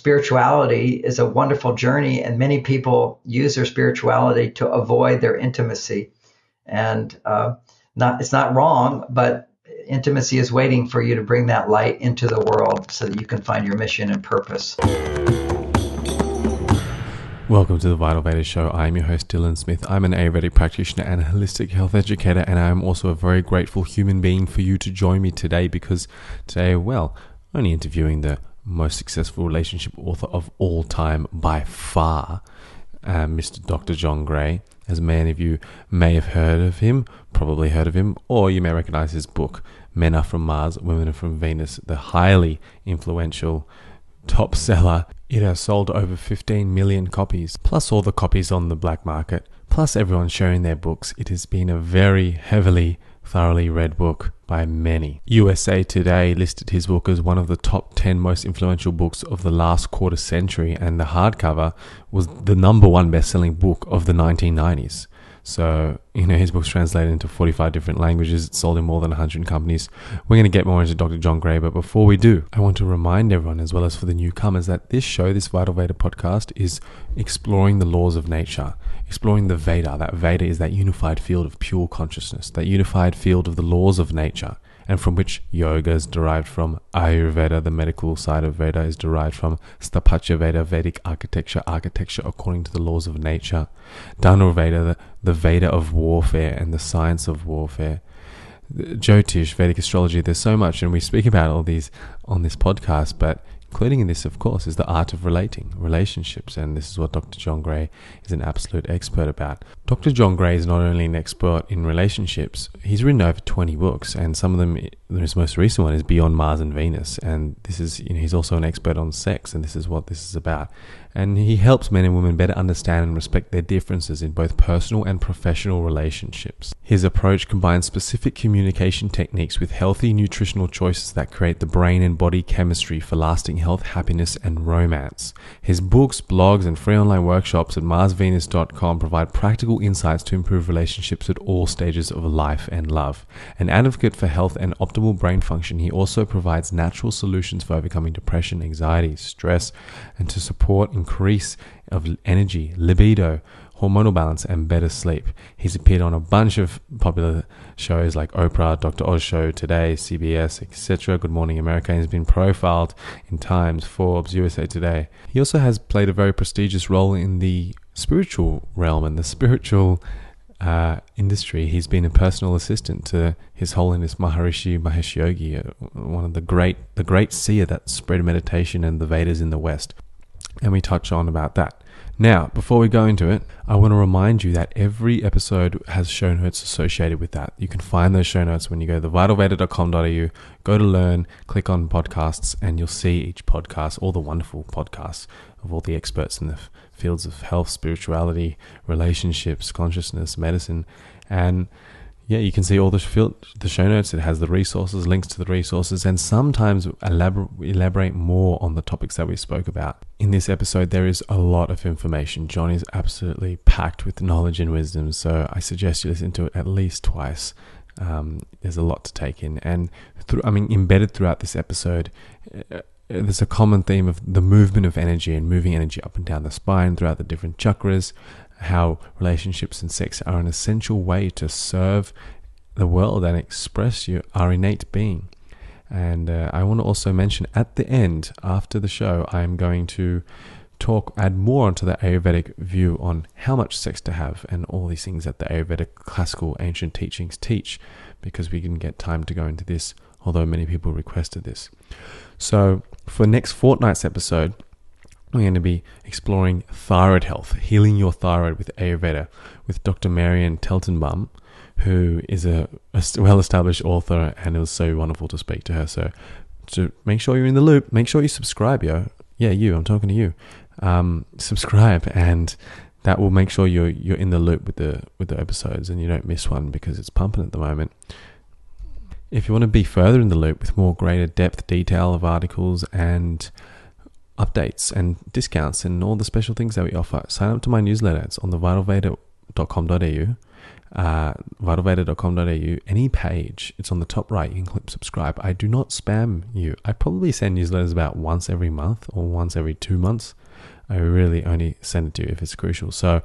spirituality is a wonderful journey, and many people use their spirituality to avoid their intimacy. And uh, not it's not wrong, but intimacy is waiting for you to bring that light into the world so that you can find your mission and purpose. Welcome to the Vital Veda Show. I'm your host, Dylan Smith. I'm an Ayurvedic practitioner and holistic health educator, and I'm also a very grateful human being for you to join me today because today, well, only interviewing the most successful relationship author of all time by far, uh, Mr. Dr. John Gray. As many of you may have heard of him, probably heard of him, or you may recognize his book, Men Are From Mars, Women Are From Venus, the highly influential top seller. It has sold over 15 million copies, plus all the copies on the black market, plus everyone sharing their books. It has been a very heavily thoroughly read book by many. USA Today listed his book as one of the top 10 most influential books of the last quarter century, and the hardcover was the number one best selling book of the 1990s. So, you know, his book's translated into 45 different languages. It's sold in more than 100 companies. We're going to get more into Dr. John Gray, but before we do, I want to remind everyone, as well as for the newcomers, that this show, this Vital Veda podcast, is exploring the laws of nature, exploring the Veda. That Veda is that unified field of pure consciousness, that unified field of the laws of nature and from which yoga is derived from, Ayurveda, the medical side of Veda, is derived from, Sthapatya Veda, Vedic architecture, architecture according to the laws of nature, Dhanurveda, the, the Veda of warfare and the science of warfare. Jyotish, Vedic astrology, there's so much, and we speak about all these on this podcast, but including in this, of course, is the art of relating, relationships, and this is what Dr. John Gray is an absolute expert about. Dr. John Gray is not only an expert in relationships, he's written over 20 books, and some of them, his most recent one is Beyond Mars and Venus, and this is, you know, he's also an expert on sex, and this is what this is about and he helps men and women better understand and respect their differences in both personal and professional relationships. His approach combines specific communication techniques with healthy nutritional choices that create the brain and body chemistry for lasting health, happiness, and romance. His books, blogs, and free online workshops at marsvenus.com provide practical insights to improve relationships at all stages of life and love. An advocate for health and optimal brain function, he also provides natural solutions for overcoming depression, anxiety, stress, and to support increase of energy, libido, hormonal balance, and better sleep. He's appeared on a bunch of popular shows like Oprah, Dr. Oz Show, Today, CBS, etc. Good Morning America. He's been profiled in Times, Forbes, USA Today. He also has played a very prestigious role in the spiritual realm and the spiritual uh, industry. He's been a personal assistant to His Holiness Maharishi Mahesh Yogi, uh, one of the great, the great seer that spread meditation and the Vedas in the West and we touch on about that. Now, before we go into it, I want to remind you that every episode has show notes associated with that. You can find those show notes when you go to vitalveda.com.au, go to learn, click on podcasts, and you'll see each podcast, all the wonderful podcasts of all the experts in the fields of health, spirituality, relationships, consciousness, medicine, and yeah, you can see all the, field, the show notes. It has the resources, links to the resources, and sometimes elaborate, elaborate more on the topics that we spoke about. In this episode, there is a lot of information. John is absolutely packed with knowledge and wisdom, so I suggest you listen to it at least twice. Um, there's a lot to take in, and through, I mean, embedded throughout this episode, uh, there's a common theme of the movement of energy and moving energy up and down the spine throughout the different chakras, how relationships and sex are an essential way to serve the world and express your, our innate being. And uh, I want to also mention at the end, after the show, I am going to talk, add more onto the Ayurvedic view on how much sex to have and all these things that the Ayurvedic classical ancient teachings teach, because we didn't get time to go into this, although many people requested this. So, for next fortnight's episode, we're going to be exploring thyroid health, healing your thyroid with Ayurveda, with Dr. Marianne Teitelbaum, who is a, a well established author, and it was so wonderful to speak to her. So, to make sure you're in the loop, make sure you subscribe, yo. Yeah, you, I'm talking to you. Um, subscribe, and that will make sure you're you're in the loop with the with the episodes, and you don't miss one because it's pumping at the moment. If you want to be further in the loop with more greater depth, detail of articles and updates and discounts and all the special things that we offer, sign up to my newsletter. It's on the vitalveda.com.au uh, vitalveda.com.au, any page, it's on the top right. You can click subscribe. I do not spam you. I probably send newsletters about once every month or once every two months. I really only send it to you if it's crucial. So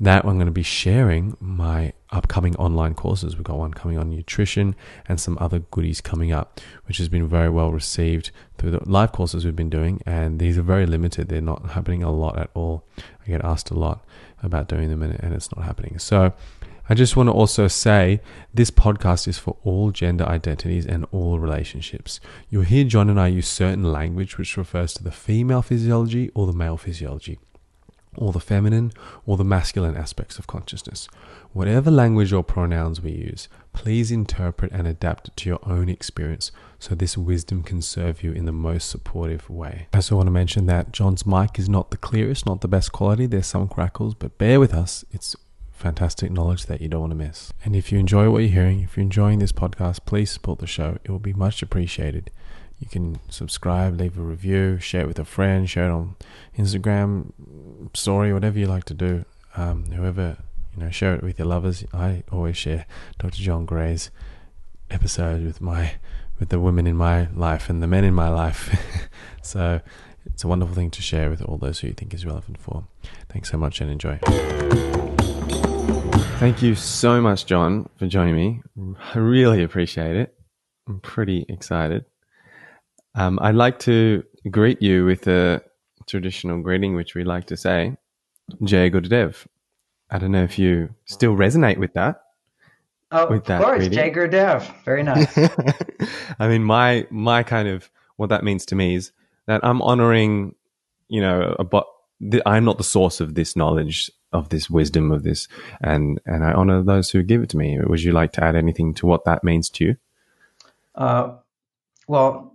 that I'm going to be sharing my upcoming online courses. We've got one coming on nutrition and some other goodies coming up, which has been very well received through the live courses we've been doing. And these are very limited. They're not happening a lot at all. I get asked a lot about doing them and, it's not happening. So I just want to also say this podcast is for all gender identities and all relationships. You'll hear John and I use certain language which refers to the female physiology or the male physiology, or the feminine or the masculine aspects of consciousness. Whatever language or pronouns we use, please interpret and adapt it to your own experience so this wisdom can serve you in the most supportive way. I also want to mention that John's mic is not the clearest, not the best quality. There's some crackles, but bear with us. It's fantastic knowledge that you don't want to miss. And if you enjoy what you're hearing, if you're enjoying this podcast, please support the show. It will be much appreciated. You can subscribe, leave a review, share it with a friend, share it on Instagram, story, whatever you like to do. Um, whoever, you know, share it with your lovers. I always share Dr. John Gray's episodes with my with the women in my life and the men in my life. so it's a wonderful thing to share with all those who you think is relevant for. Thanks so much and enjoy. Thank you so much, John, for joining me. I really appreciate it. I'm pretty excited. Um, I'd like to greet you with a traditional greeting, which we like to say, Jay Gurudev. I don't know if you still resonate with that. Oh, with that of course, greeting. Jay Gurudev. Very nice. I mean, my my kind of what that means to me is that I'm honoring, you know, but I'm not the source of this knowledge of this wisdom of this and and I honor those who give it to me. Would you like to add anything to what that means to you? Uh, well,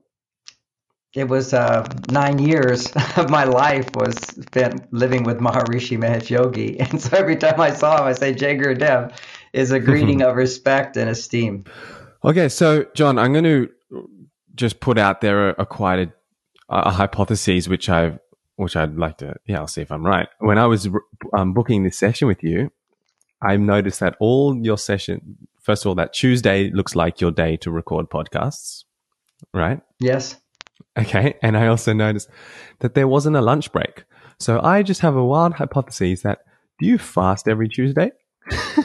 it was uh, nine years of my life was spent living with Maharishi Mahesh Yogi, and so every time I saw him, I say Jay Gurudev is a greeting of respect and esteem. Okay, so John, I'm going to just put out there a, a quite a, a hypothesis which I've which I'd like to, yeah, I'll see if I'm right. When I was um, booking this session with you, I noticed that all your session, first of all, that Tuesday looks like your day to record podcasts, right? Yes. Okay. And I also noticed that there wasn't a lunch break. So I just have a wild hypothesis that do you fast every Tuesday? uh,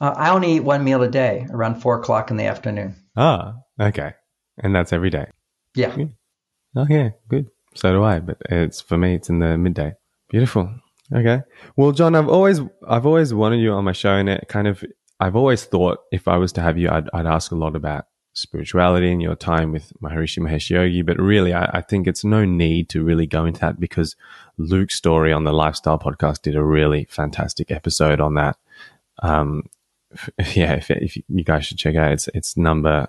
I only eat one meal a day around four o'clock in the afternoon. Ah, okay. And that's every day. Yeah. Okay, good. So do I, but it's for me, it's in the midday. Beautiful. Okay. Well, John, I've always, I've always wanted you on my show and it kind of, I've always thought if I was to have you, I'd, I'd ask a lot about spirituality and your time with Maharishi Mahesh Yogi. But really, I, I, think it's no need to really go into that because Luke Storey on the Life Stylist podcast did a really fantastic episode on that. Um, yeah, if, if you guys should check out, it's, it's number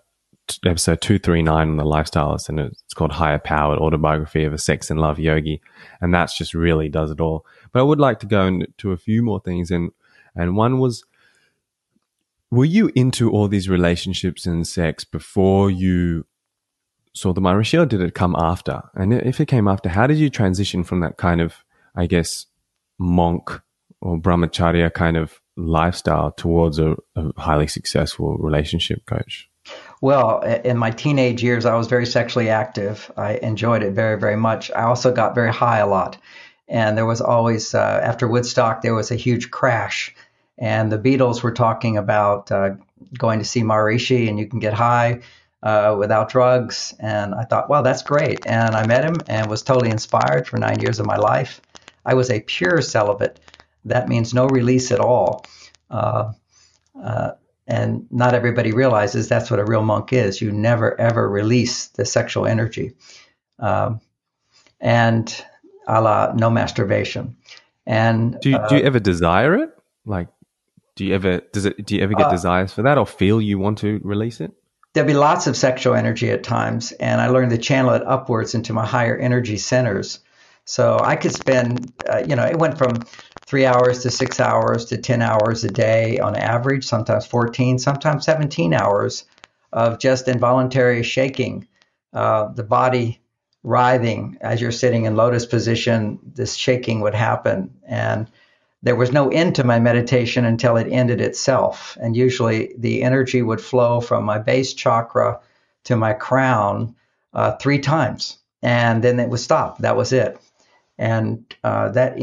episode 239 on the Life Stylist and it's called higher powered autobiography of a sex and love yogi and that's just really does it all but i would like to go into a few more things and and one was were you into all these relationships and sex before you saw the Maharishi did it come after and if it came after how did you transition from that kind of i guess monk or brahmacharya kind of lifestyle towards a, a highly successful relationship coach well, in my teenage years, I was very sexually active. I enjoyed it very, very much. I also got very high a lot. And there was always, uh, after Woodstock, there was a huge crash. And the Beatles were talking about uh, going to see Maharishi and you can get high uh, without drugs. And I thought, well, that's great. And I met him and was totally inspired for nine years of my life. I was a pure celibate. That means no release at all. Uh, uh, and not everybody realizes that's what a real monk is. You never ever release the sexual energy. Um, and a la no masturbation. And do you, uh, do you ever desire it? Like, do you ever does it? Do you ever get uh, desires for that, or feel you want to release it? There'll be lots of sexual energy at times, and I learned to channel it upwards into my higher energy centers. So I could spend, uh, you know, it went from three hours to six hours to 10 hours a day on average, sometimes 14, sometimes 17 hours of just involuntary shaking, uh, the body writhing as you're sitting in lotus position. This shaking would happen. And there was no end to my meditation until it ended itself. And usually the energy would flow from my base chakra to my crown uh, three times, and then it would stop. That was it. And uh, that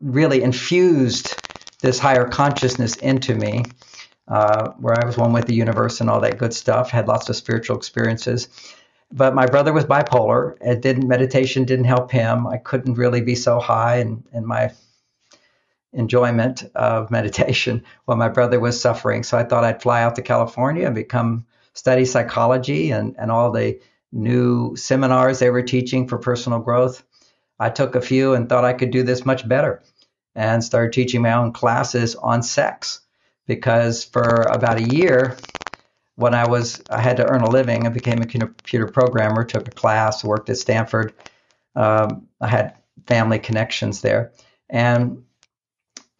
really infused this higher consciousness into me, uh, where I was one with the universe and all that good stuff, had lots of spiritual experiences. But my brother was bipolar. It didn't meditation didn't help him. I couldn't really be so high and, in my enjoyment of meditation while my brother was suffering. So I thought I'd fly out to California and become study psychology and, and all the new seminars they were teaching for personal growth. I took a few and thought I could do this much better and started teaching my own classes on sex because for about a year when I was I had to earn a living I became a computer programmer took a class worked at Stanford um, I had family connections there and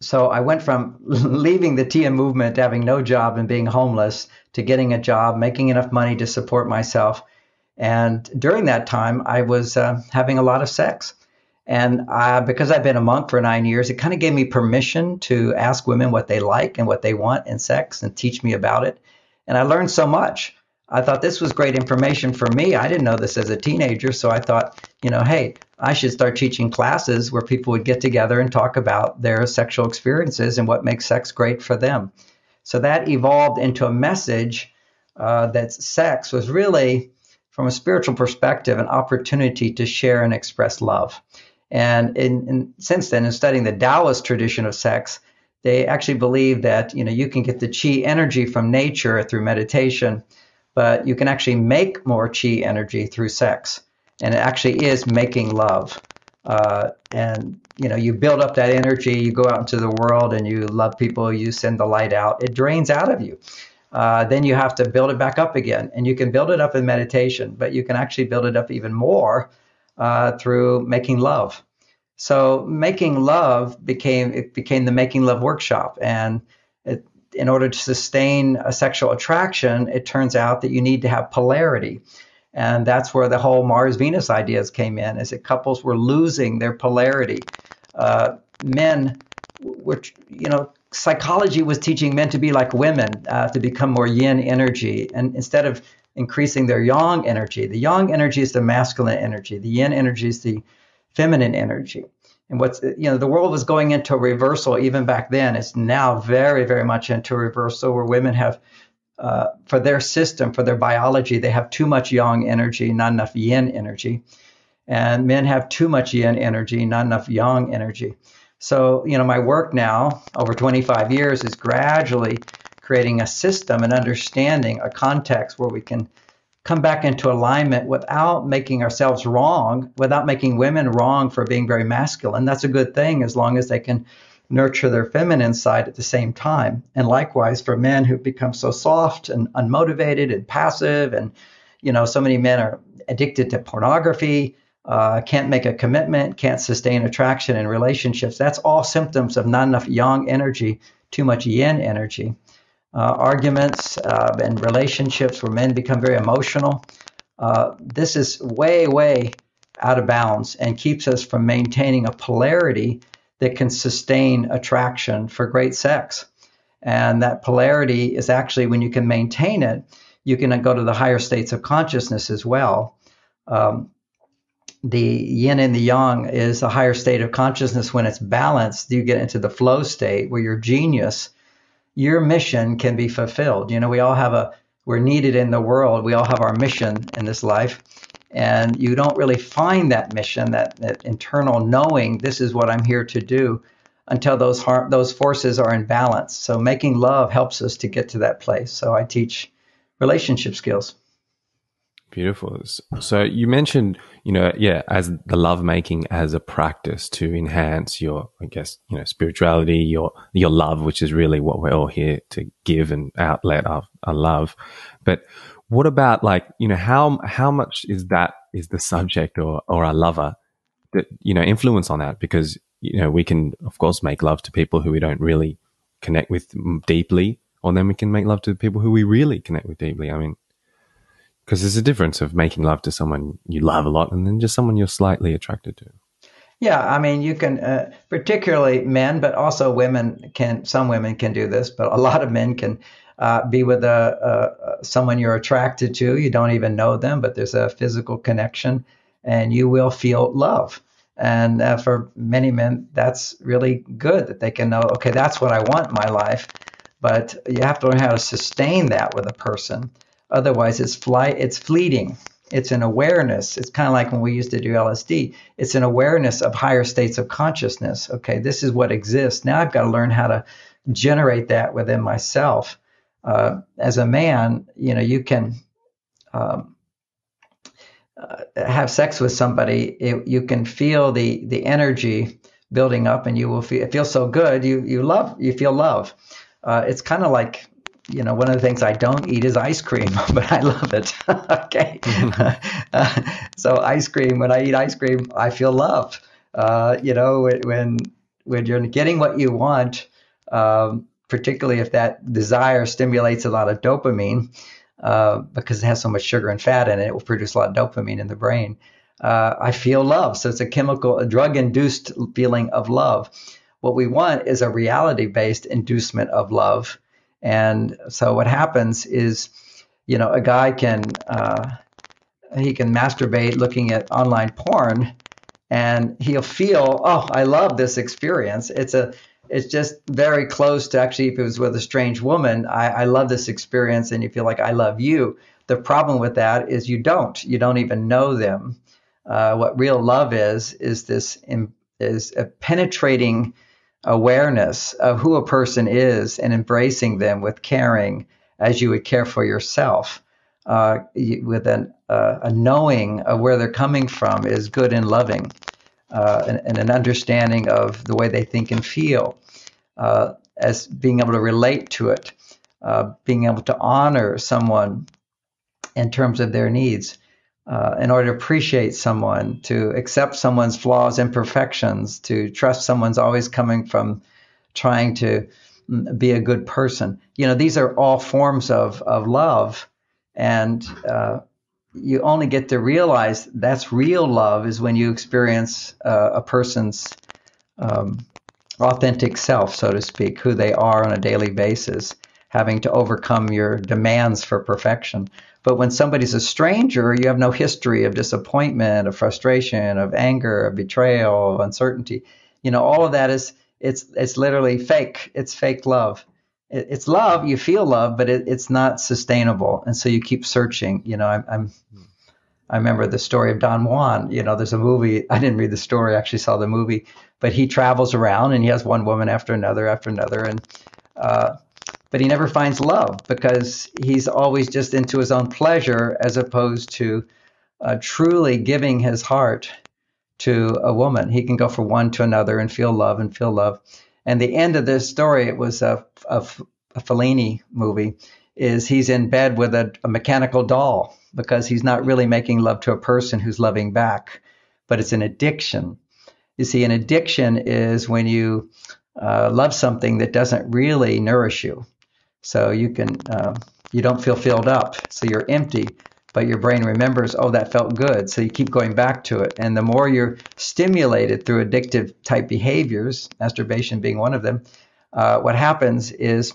so I went from leaving the TM movement having no job and being homeless to getting a job, making enough money to support myself. And during that time, I was uh, having a lot of sex. And I, because I've been a monk for nine years, it kind of gave me permission to ask women what they like and what they want in sex and teach me about it. And I learned so much. I thought this was great information for me. I didn't know this as a teenager. So I thought, you know, hey, I should start teaching classes where people would get together and talk about their sexual experiences and what makes sex great for them. So that evolved into a message uh, that sex was really, from a spiritual perspective, an opportunity to share and express love. And in, in, since then, in studying the Taoist tradition of sex, they actually believe that you know you can get the chi energy from nature through meditation but you can actually make more chi energy through sex. And it actually is making love. Uh, and you know, you build up that energy, you go out into the world and you love people, you send the light out, it drains out of you. Uh, then you have to build it back up again. And you can build it up in meditation, but you can actually build it up even more uh, through making love. So making love became it became the making love workshop, and it, in order to sustain a sexual attraction, it turns out that you need to have polarity. And that's where the whole Mars Venus ideas came in, is that couples were losing their polarity. Uh, men, which, you know, psychology was teaching men to be like women, uh, to become more yin energy. And instead of increasing their yang energy, the yang energy is the masculine energy, the yin energy is the feminine energy and what's you know the world was going into reversal even back then it's now very very much into reversal where women have uh, for their system for their biology they have too much yang energy not enough yin energy and men have too much yin energy not enough yang energy so you know my work now over 25 years is gradually creating a system and understanding a context where we can come back into alignment without making ourselves wrong, without making women wrong for being very masculine. That's a good thing as long as they can nurture their feminine side at the same time. And likewise for men who become so soft and unmotivated and passive, and you know, so many men are addicted to pornography, uh, can't make a commitment, can't sustain attraction in relationships. That's all symptoms of not enough yang energy, too much yin energy uh, arguments uh, and relationships where men become very emotional. Uh, this is way, way out of bounds and keeps us from maintaining a polarity that can sustain attraction for great sex. And that polarity is actually, when you can maintain it, you can go to the higher states of consciousness as well. Um, the yin and the yang is a higher state of consciousness when it's balanced. You get into the flow state where your genius your mission can be fulfilled. You know, we all have a, we're needed in the world. We all have our mission in this life. And you don't really find that mission, that, that internal knowing, this is what I'm here to do, until those har- those forces are in balance. So making love helps us to get to that place. So I teach relationship skills. Beautiful. So you mentioned, you know, yeah, as the love making as a practice to enhance your, I guess, you know, spirituality, your your love, which is really what we're all here to give and outlet our, our love. But what about like, you know, how how much is that is the subject or or our lover that you know influence on that? Because you know we can of course make love to people who we don't really connect with deeply, or then we can make love to people who we really connect with deeply. I mean because there's a difference of making love to someone you love a lot and then just someone you're slightly attracted to. Yeah, I mean, you can, uh, particularly men, but also women can. Some women can do this, but a lot of men can uh, be with a, a, someone you're attracted to. You don't even know them, but there's a physical connection, and you will feel love. And uh, for many men, that's really good that they can know, okay, that's what I want in my life. But you have to learn how to sustain that with a person. Otherwise, it's flight, it's fleeting. It's an awareness. It's kind of like when we used to do LSD. It's an awareness of higher states of consciousness. Okay, this is what exists. Now I've got to learn how to generate that within myself. Uh, as a man, you know, you can um, uh, have sex with somebody. It, you can feel the the energy building up, and you will feel it feels so good. You you love you feel love. Uh, it's kind of like you know, one of the things I don't eat is ice cream, but I love it. okay. uh, so ice cream, when I eat ice cream, I feel love. Uh, you know, when, when you're getting what you want, um, particularly if that desire stimulates a lot of dopamine, uh, because it has so much sugar and fat in it, it will produce a lot of dopamine in the brain. Uh, I feel love. So it's a chemical, a drug induced feeling of love. What we want is a reality based inducement of love and so what happens is, you know, a guy can uh, he can masturbate looking at online porn, and he'll feel, oh, I love this experience. It's a it's just very close to actually if it was with a strange woman, I, I love this experience, and you feel like I love you. The problem with that is you don't. You don't even know them. Uh, what real love is is this is a penetrating awareness of who a person is and embracing them with caring as you would care for yourself, uh, with an, uh, a knowing of where they're coming from is good and loving, uh, and, and, an understanding of the way they think and feel, uh, as being able to relate to it, uh, being able to honor someone in terms of their needs uh, in order to appreciate someone, to accept someone's flaws, and imperfections, to trust someone's always coming from trying to mm, be a good person. You know, these are all forms of, of love. And uh, you only get to realize that's real love is when you experience uh, a person's um, authentic self, so to speak, who they are on a daily basis, having to overcome your demands for perfection. But when somebody's a stranger, you have no history of disappointment, of frustration, of anger, of betrayal, of uncertainty. You know, all of that is it's it's literally fake. It's fake love. It, it's love. You feel love, but it, it's not sustainable, and so you keep searching. You know, I'm, I'm I remember the story of Don Juan. You know, there's a movie. I didn't read the story. I actually saw the movie, but he travels around and he has one woman after another after another, and uh, but he never finds love because he's always just into his own pleasure as opposed to uh, truly giving his heart to a woman. He can go from one to another and feel love and feel love. And the end of this story, it was a, a, a Fellini movie, is he's in bed with a, a mechanical doll because he's not really making love to a person who's loving back, but it's an addiction. You see, an addiction is when you uh, love something that doesn't really nourish you. So you can uh, you don't feel filled up, so you're empty, but your brain remembers, oh, that felt good, so you keep going back to it. And the more you're stimulated through addictive type behaviors, masturbation being one of them, uh, what happens is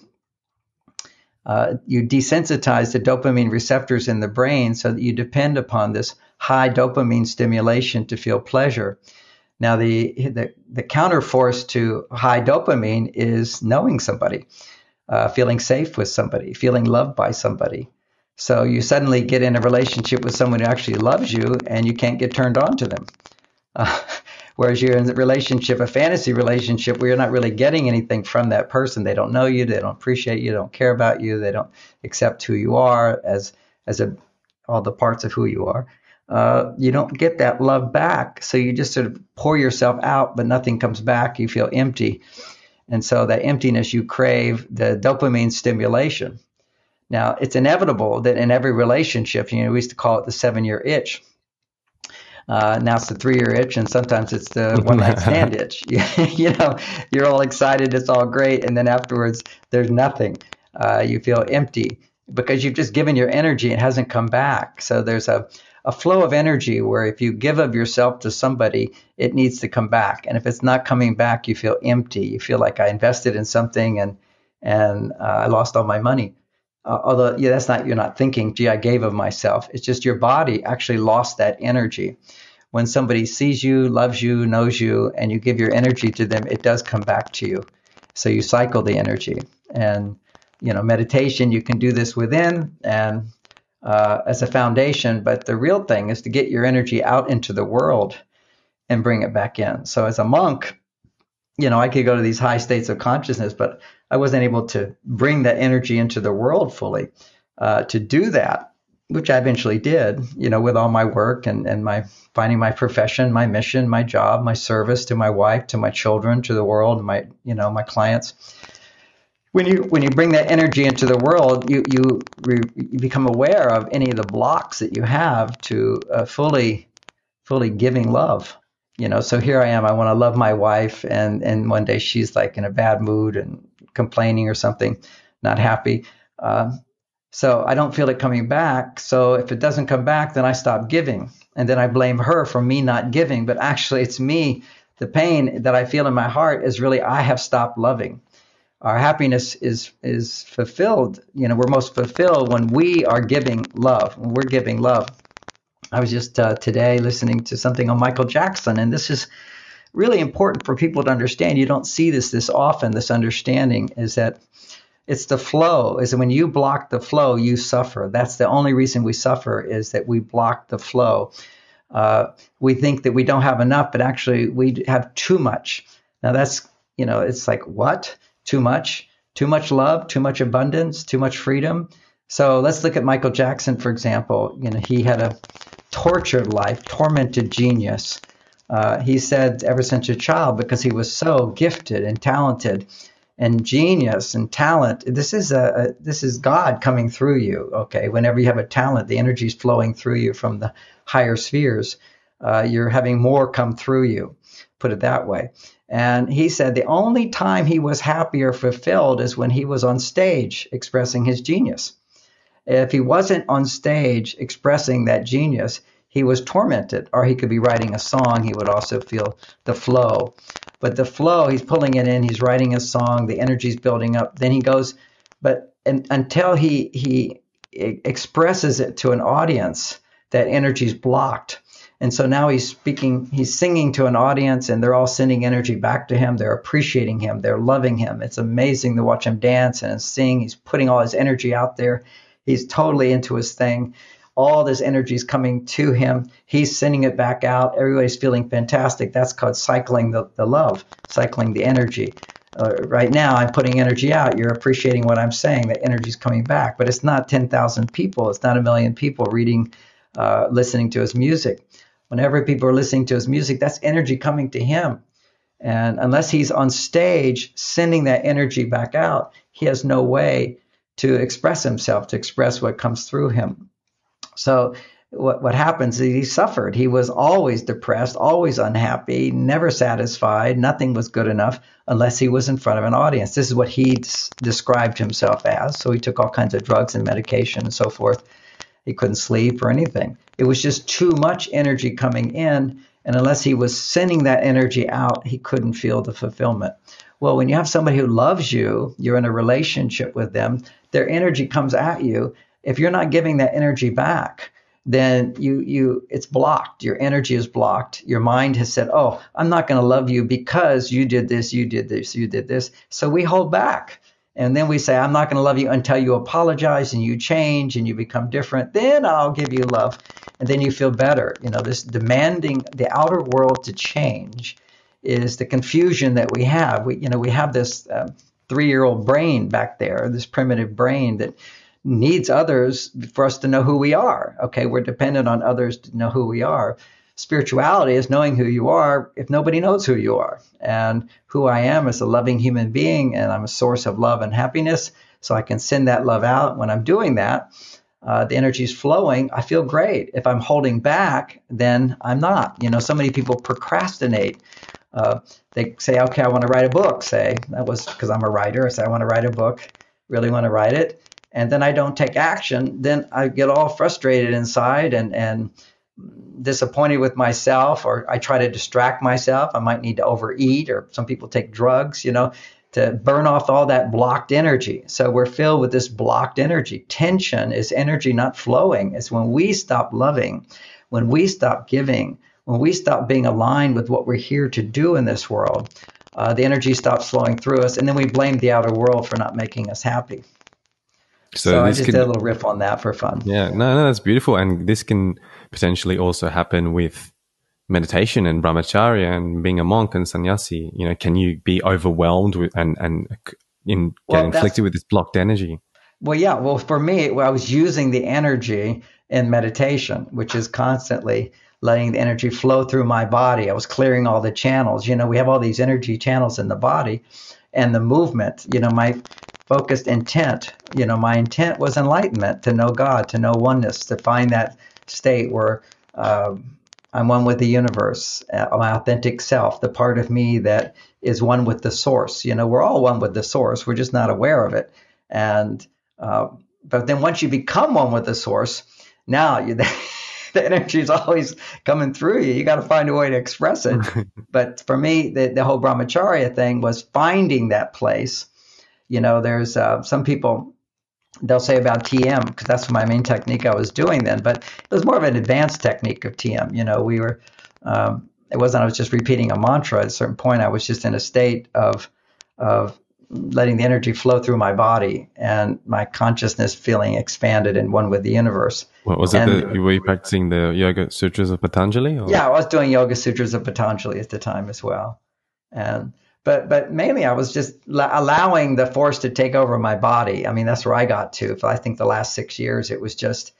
uh, you desensitize the dopamine receptors in the brain so that you depend upon this high dopamine stimulation to feel pleasure. Now, the, the, the counterforce to high dopamine is knowing somebody uh, feeling safe with somebody, feeling loved by somebody. So you suddenly get in a relationship with someone who actually loves you and you can't get turned on to them. Uh, whereas you're in a relationship, a fantasy relationship, where you're not really getting anything from that person. They don't know you, they don't appreciate you, they don't care about you, they don't accept who you are as as a, all the parts of who you are. Uh, you don't get that love back. So you just sort of pour yourself out, but nothing comes back. You feel empty. And so that emptiness, you crave the dopamine stimulation. Now, it's inevitable that in every relationship, you know, we used to call it the seven year itch. Uh, now it's the three year itch, and sometimes it's the one night stand itch. you know, you're all excited, it's all great, and then afterwards, there's nothing. Uh, you feel empty because you've just given your energy, it hasn't come back. So there's a, a flow of energy where if you give of yourself to somebody, it needs to come back. And if it's not coming back, you feel empty. You feel like I invested in something and and uh, I lost all my money. Uh, although, yeah, that's not you're not thinking, gee, I gave of myself. It's just your body actually lost that energy. When somebody sees you, loves you, knows you, and you give your energy to them, it does come back to you. So you cycle the energy. And you know, meditation, you can do this within and uh, as a foundation. But the real thing is to get your energy out into the world and bring it back in. So as a monk, you know, I could go to these high states of consciousness, but I wasn't able to bring that energy into the world fully. Uh, to do that, which I eventually did, you know, with all my work and, and my finding my profession, my mission, my job, my service to my wife, to my children, to the world, my, you know, my clients when you when you bring that energy into the world, you you, you become aware of any of the blocks that you have to uh, fully fully giving love. You know, so here I am. I want to love my wife, and and one day she's like in a bad mood and complaining or something, not happy. Uh, so I don't feel it coming back. So if it doesn't come back, then I stop giving, and then I blame her for me not giving. But actually, it's me. The pain that I feel in my heart is really I have stopped loving our happiness is is fulfilled. You know, we're most fulfilled when we are giving love. When we're giving love. I was just uh, today listening to something on Michael Jackson, and this is really important for people to understand. You don't see this this often. This understanding is that it's the flow. Is that when you block the flow, you suffer. That's the only reason we suffer is that we block the flow. Uh, we think that we don't have enough, but actually we have too much. Now that's you know, it's like what? too much, too much love, too much abundance, too much freedom. So let's look at Michael Jackson, for example. You know, he had a tortured life, tormented genius. Uh, he said ever since a child because he was so gifted and talented and genius and talent. This is a, a, this is God coming through you. Okay, whenever you have a talent, the energy is flowing through you from the higher spheres. Uh, you're having more come through you. Put it that way. And he said the only time he was happy or fulfilled is when he was on stage expressing his genius. If he wasn't on stage expressing that genius, he was tormented, or he could be writing a song. He would also feel the flow. But the flow, he's pulling it in, he's writing a song, the energy's building up. Then he goes, but and, until he he expresses it to an audience, that energy's blocked. And so now he's speaking, he's singing to an audience, and they're all sending energy back to him. They're appreciating him, they're loving him. It's amazing to watch him dance and sing. He's putting all his energy out there. He's totally into his thing. All this energy is coming to him. He's sending it back out. Everybody's feeling fantastic. That's called cycling the, the love, cycling the energy. Uh, right now, I'm putting energy out. You're appreciating what I'm saying. The energy's coming back. But it's not 10,000 people. It's not a million people reading, uh, listening to his music whenever people are listening to his music, that's energy coming to him. And unless he's on stage sending that energy back out, he has no way to express himself, to express what comes through him. So what, what happens is he suffered. He was always depressed, always unhappy, never satisfied. Nothing was good enough unless he was in front of an audience. This is what he described himself as. So he took all kinds of drugs and medication and so forth he couldn't sleep or anything. It was just too much energy coming in. And unless he was sending that energy out, he couldn't feel the fulfillment. Well, when you have somebody who loves you, you're in a relationship with them, their energy comes at you. If you're not giving that energy back, then you you it's blocked. Your energy is blocked. Your mind has said, "Oh, I'm not going to love you because you did this, you did this, you did this." So we hold back. And then we say, I'm not going to love you until you apologize and you change and you become different. Then I'll give you love. And then you feel better. You know, this demanding the outer world to change is the confusion that we have. We, you know, we have this uh, three year old brain back there, this primitive brain that needs others for us to know who we are. Okay, we're dependent on others to know who we are spirituality is knowing who you are if nobody knows who you are. And who I am is a loving human being, and I'm a source of love and happiness. So I can send that love out. When I'm doing that, uh, the energy is flowing. I feel great. If I'm holding back, then I'm not. You know, so many people procrastinate. Uh, they say, okay, I want to write a book. Say that was because I'm a writer. I say I want to write a book. Really want to write it, and then I don't take action. Then I get all frustrated inside and and disappointed with myself or I try to distract myself. I might need to overeat or some people take drugs, you know, to burn off all that blocked energy. So we're filled with this blocked energy. Tension is energy not flowing. It's when we stop loving, when we stop giving, when we stop being aligned with what we're here to do in this world. Uh, the energy stops flowing through us, and then we blame the outer world for not making us happy. So, so I just can, did a little riff on that for fun. Yeah, no, no, that's beautiful, and this can potentially also happen with meditation and brahmacharya and being a monk and sannyasi. You know, can you be overwhelmed with and and in well, get inflicted with this blocked energy? Well, yeah. Well, for me, well, I was using the energy in meditation, which is constantly letting the energy flow through my body. I was clearing all the channels. You know, we have all these energy channels in the body, and the movement. You know, my focused intent. You know, my intent was enlightenment, to know God, to know oneness, to find that state where uh, I'm one with the universe, uh, my authentic self, the part of me that is one with the source. You know, we're all one with the source. We're just not aware of it. And uh, but then once you become one with the source, now you, the energy is always coming through you. You got to find a way to express it. but for me, the, the whole brahmacharya thing was finding that place you know, there's uh, some people they'll say about TM because that's my main technique I was doing then, but it was more of an advanced technique of TM. You know, we were um, it wasn't I was just repeating a mantra at a certain point. I was just in a state of of letting the energy flow through my body and my consciousness feeling expanded and one with the universe. What was and, it? The, were you practicing the Yoga Sutras of Patanjali? Or? Yeah, I was doing Yoga Sutras of Patanjali at the time as well, and but but mainly I was just allowing the force to take over my body. I mean, that's where I got to. I think the last six years, it was just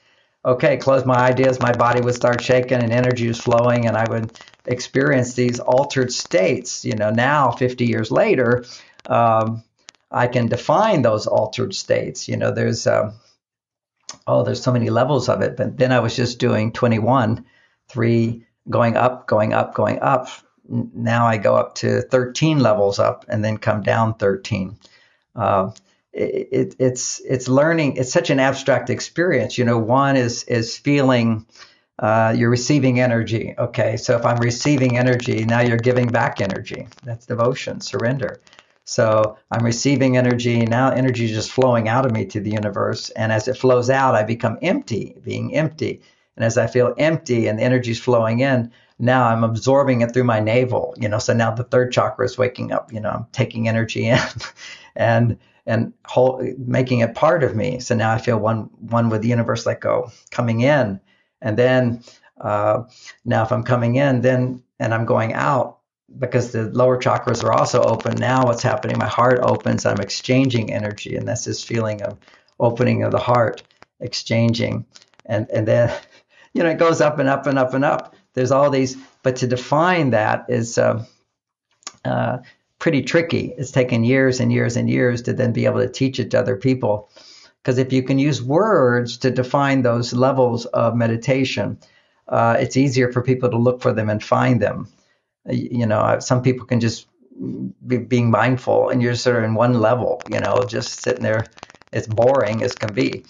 okay. Close my ideas, my body would start shaking, and energy was flowing, and I would experience these altered states. You know, now 50 years later, um, I can define those altered states. You know, there's um, oh, there's so many levels of it. But then I was just doing 21, three, going up, going up, going up now I go up to 13 levels up and then come down 13. Uh, it, it, it's it's learning. It's such an abstract experience. You know, one is is feeling. Uh, you're receiving energy. Okay, so if I'm receiving energy, now you're giving back energy. That's devotion, surrender. So I'm receiving energy. Now energy is just flowing out of me to the universe. And as it flows out, I become empty, being empty. And as I feel empty and the energy is flowing in, now I'm absorbing it through my navel, you know. So now the third chakra is waking up, you know, I'm taking energy in and and whole, making it part of me. So now I feel one one with the universe, like go coming in, and then uh, now if I'm coming in, then and I'm going out because the lower chakras are also open. Now what's happening? My heart opens. I'm exchanging energy, and that's this feeling of opening of the heart, exchanging, and and then you know it goes up and up and up and up there's all these, but to define that is uh, uh, pretty tricky. It's taken years and years and years to then be able to teach it to other people. Because if you can use words to define those levels of meditation, uh, it's easier for people to look for them and find them. You know, some people can just be being mindful and you're sort of in one level, you know, just sitting there. It's boring as can be.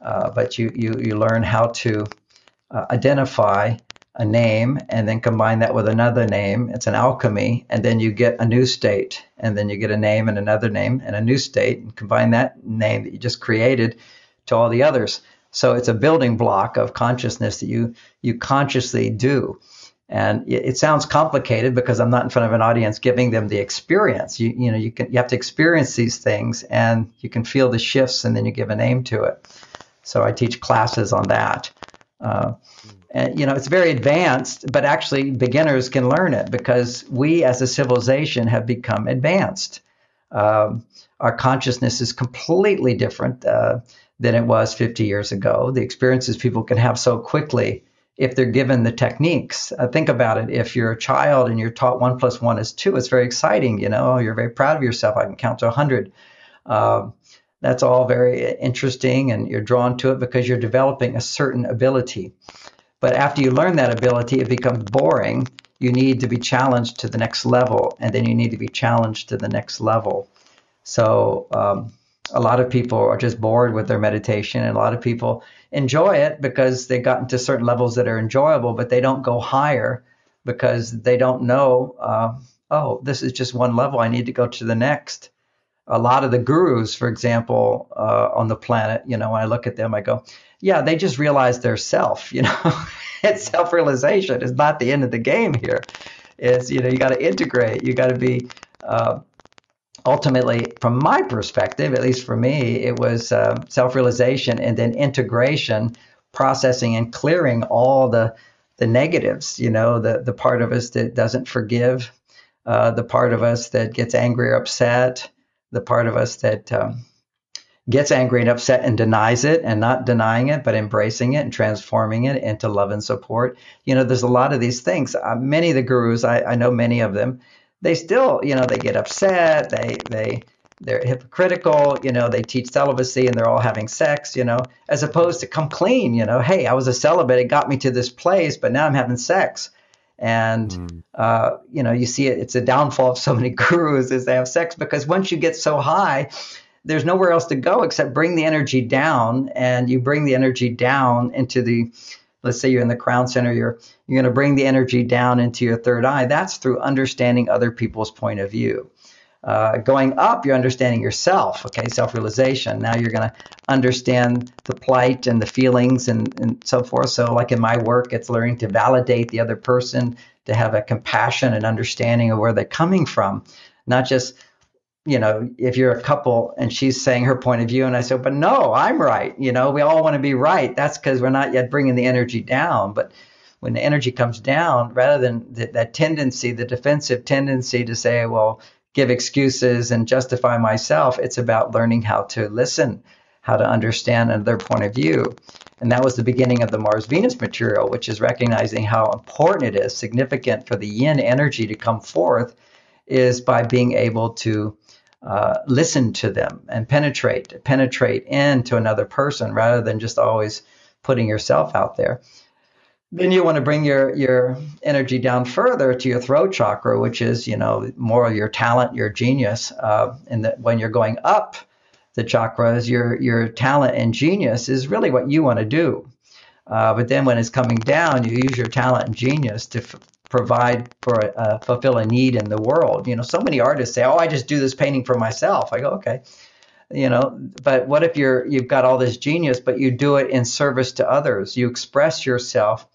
Uh, but you, you, you learn how to uh, identify a name and then combine that with another name. It's an alchemy. And then you get a new state. And then you get a name and another name and a new state and combine that name that you just created to all the others. So it's a building block of consciousness that you you consciously do. And it, sounds complicated because I'm not in front of an audience giving them the experience. You you know you can you have to experience these things and you can feel the shifts and then you give a name to it. So I teach classes on that. Uh, and, you know, it's very advanced, but actually beginners can learn it because we as a civilization have become advanced. Um, our consciousness is completely different uh, than it was 50 years ago. The experiences people can have so quickly if they're given the techniques. Uh, think about it. If you're a child and you're taught one plus one is two, it's very exciting. You know, you're very proud of yourself. I can count to 100. Uh, that's all very interesting, and you're drawn to it because you're developing a certain ability. But after you learn that ability, it becomes boring. You need to be challenged to the next level, and then you need to be challenged to the next level. So um, a lot of people are just bored with their meditation, and a lot of people enjoy it because they've gotten to certain levels that are enjoyable, but they don't go higher because they don't know. Uh, oh, this is just one level. I need to go to the next. A lot of the gurus, for example, uh, on the planet, you know, when I look at them, I go, yeah, they just realize their self. You know, it's self-realization. It's not the end of the game here. It's you know, you got to integrate. You got to be. Uh, ultimately, from my perspective, at least for me, it was uh, self-realization and then integration, processing and clearing all the the negatives. You know, the the part of us that doesn't forgive, uh, the part of us that gets angry or upset, the part of us that um, gets angry and upset and denies it and not denying it, but embracing it and transforming it into love and support. You know, there's a lot of these things. Uh, many of the gurus, I, I know many of them, they still, you know, they get upset, they, they, they're hypocritical, you know, they teach celibacy and they're all having sex, you know, as opposed to come clean, you know, hey, I was a celibate, it got me to this place, but now I'm having sex. And, mm. uh, you know, you see it, it's a downfall of so many gurus is they have sex because once you get so high, there's nowhere else to go except bring the energy down and you bring the energy down into the, let's say you're in the crown center, you're, you're going to bring the energy down into your third eye. That's through understanding other people's point of view. Uh, going up, you're understanding yourself, okay, self realization. Now you're going to understand the plight and the feelings and, and so forth. So, like in my work, it's learning to validate the other person, to have a compassion and understanding of where they're coming from, not just you know, if you're a couple and she's saying her point of view, and I said, but no, I'm right. You know, we all want to be right. That's because we're not yet bringing the energy down. But when the energy comes down, rather than th- that tendency, the defensive tendency to say, well, give excuses and justify myself. It's about learning how to listen, how to understand another point of view. And that was the beginning of the Mars Venus material, which is recognizing how important it is, significant for the yin energy to come forth, is by being able to uh, listen to them and penetrate, penetrate into another person rather than just always putting yourself out there. Then you want to bring your your energy down further to your throat chakra, which is you know more your talent, your genius. Uh, and that when you're going up the chakras, your your talent and genius is really what you want to do. Uh, but then when it's coming down, you use your talent and genius to f- provide for uh, fulfill a need in the world. You know, so many artists say, "Oh, I just do this painting for myself." I go, "Okay." you know but what if you're you've got all this genius but you do it in service to others you express yourself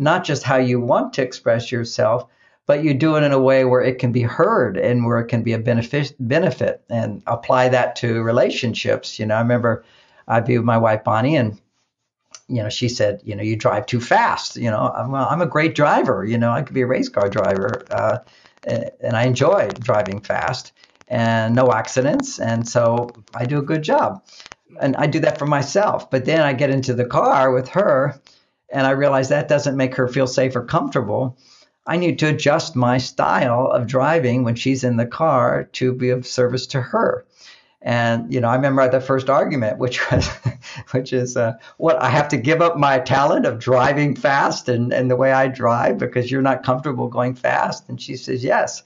not just how you want to express yourself, but you do it in a way where it can be heard and where it can be a benefit benefit and apply that to relationships. You know, I remember be with my wife Bonnie and you know, she said, you know, you drive too fast. You know, I'm, I'm a great driver. You know, I could be a race car driver, uh, and I enjoy driving fast and no accidents. And so I do a good job. And I do that for myself. But then I get into the car with her and I realize that doesn't make her feel safe or comfortable. I need to adjust my style of driving when she's in the car to be of service to her. And you know, I remember the first argument, which was, which is, uh, what I have to give up my talent of driving fast and, and the way I drive because you're not comfortable going fast. And she says yes.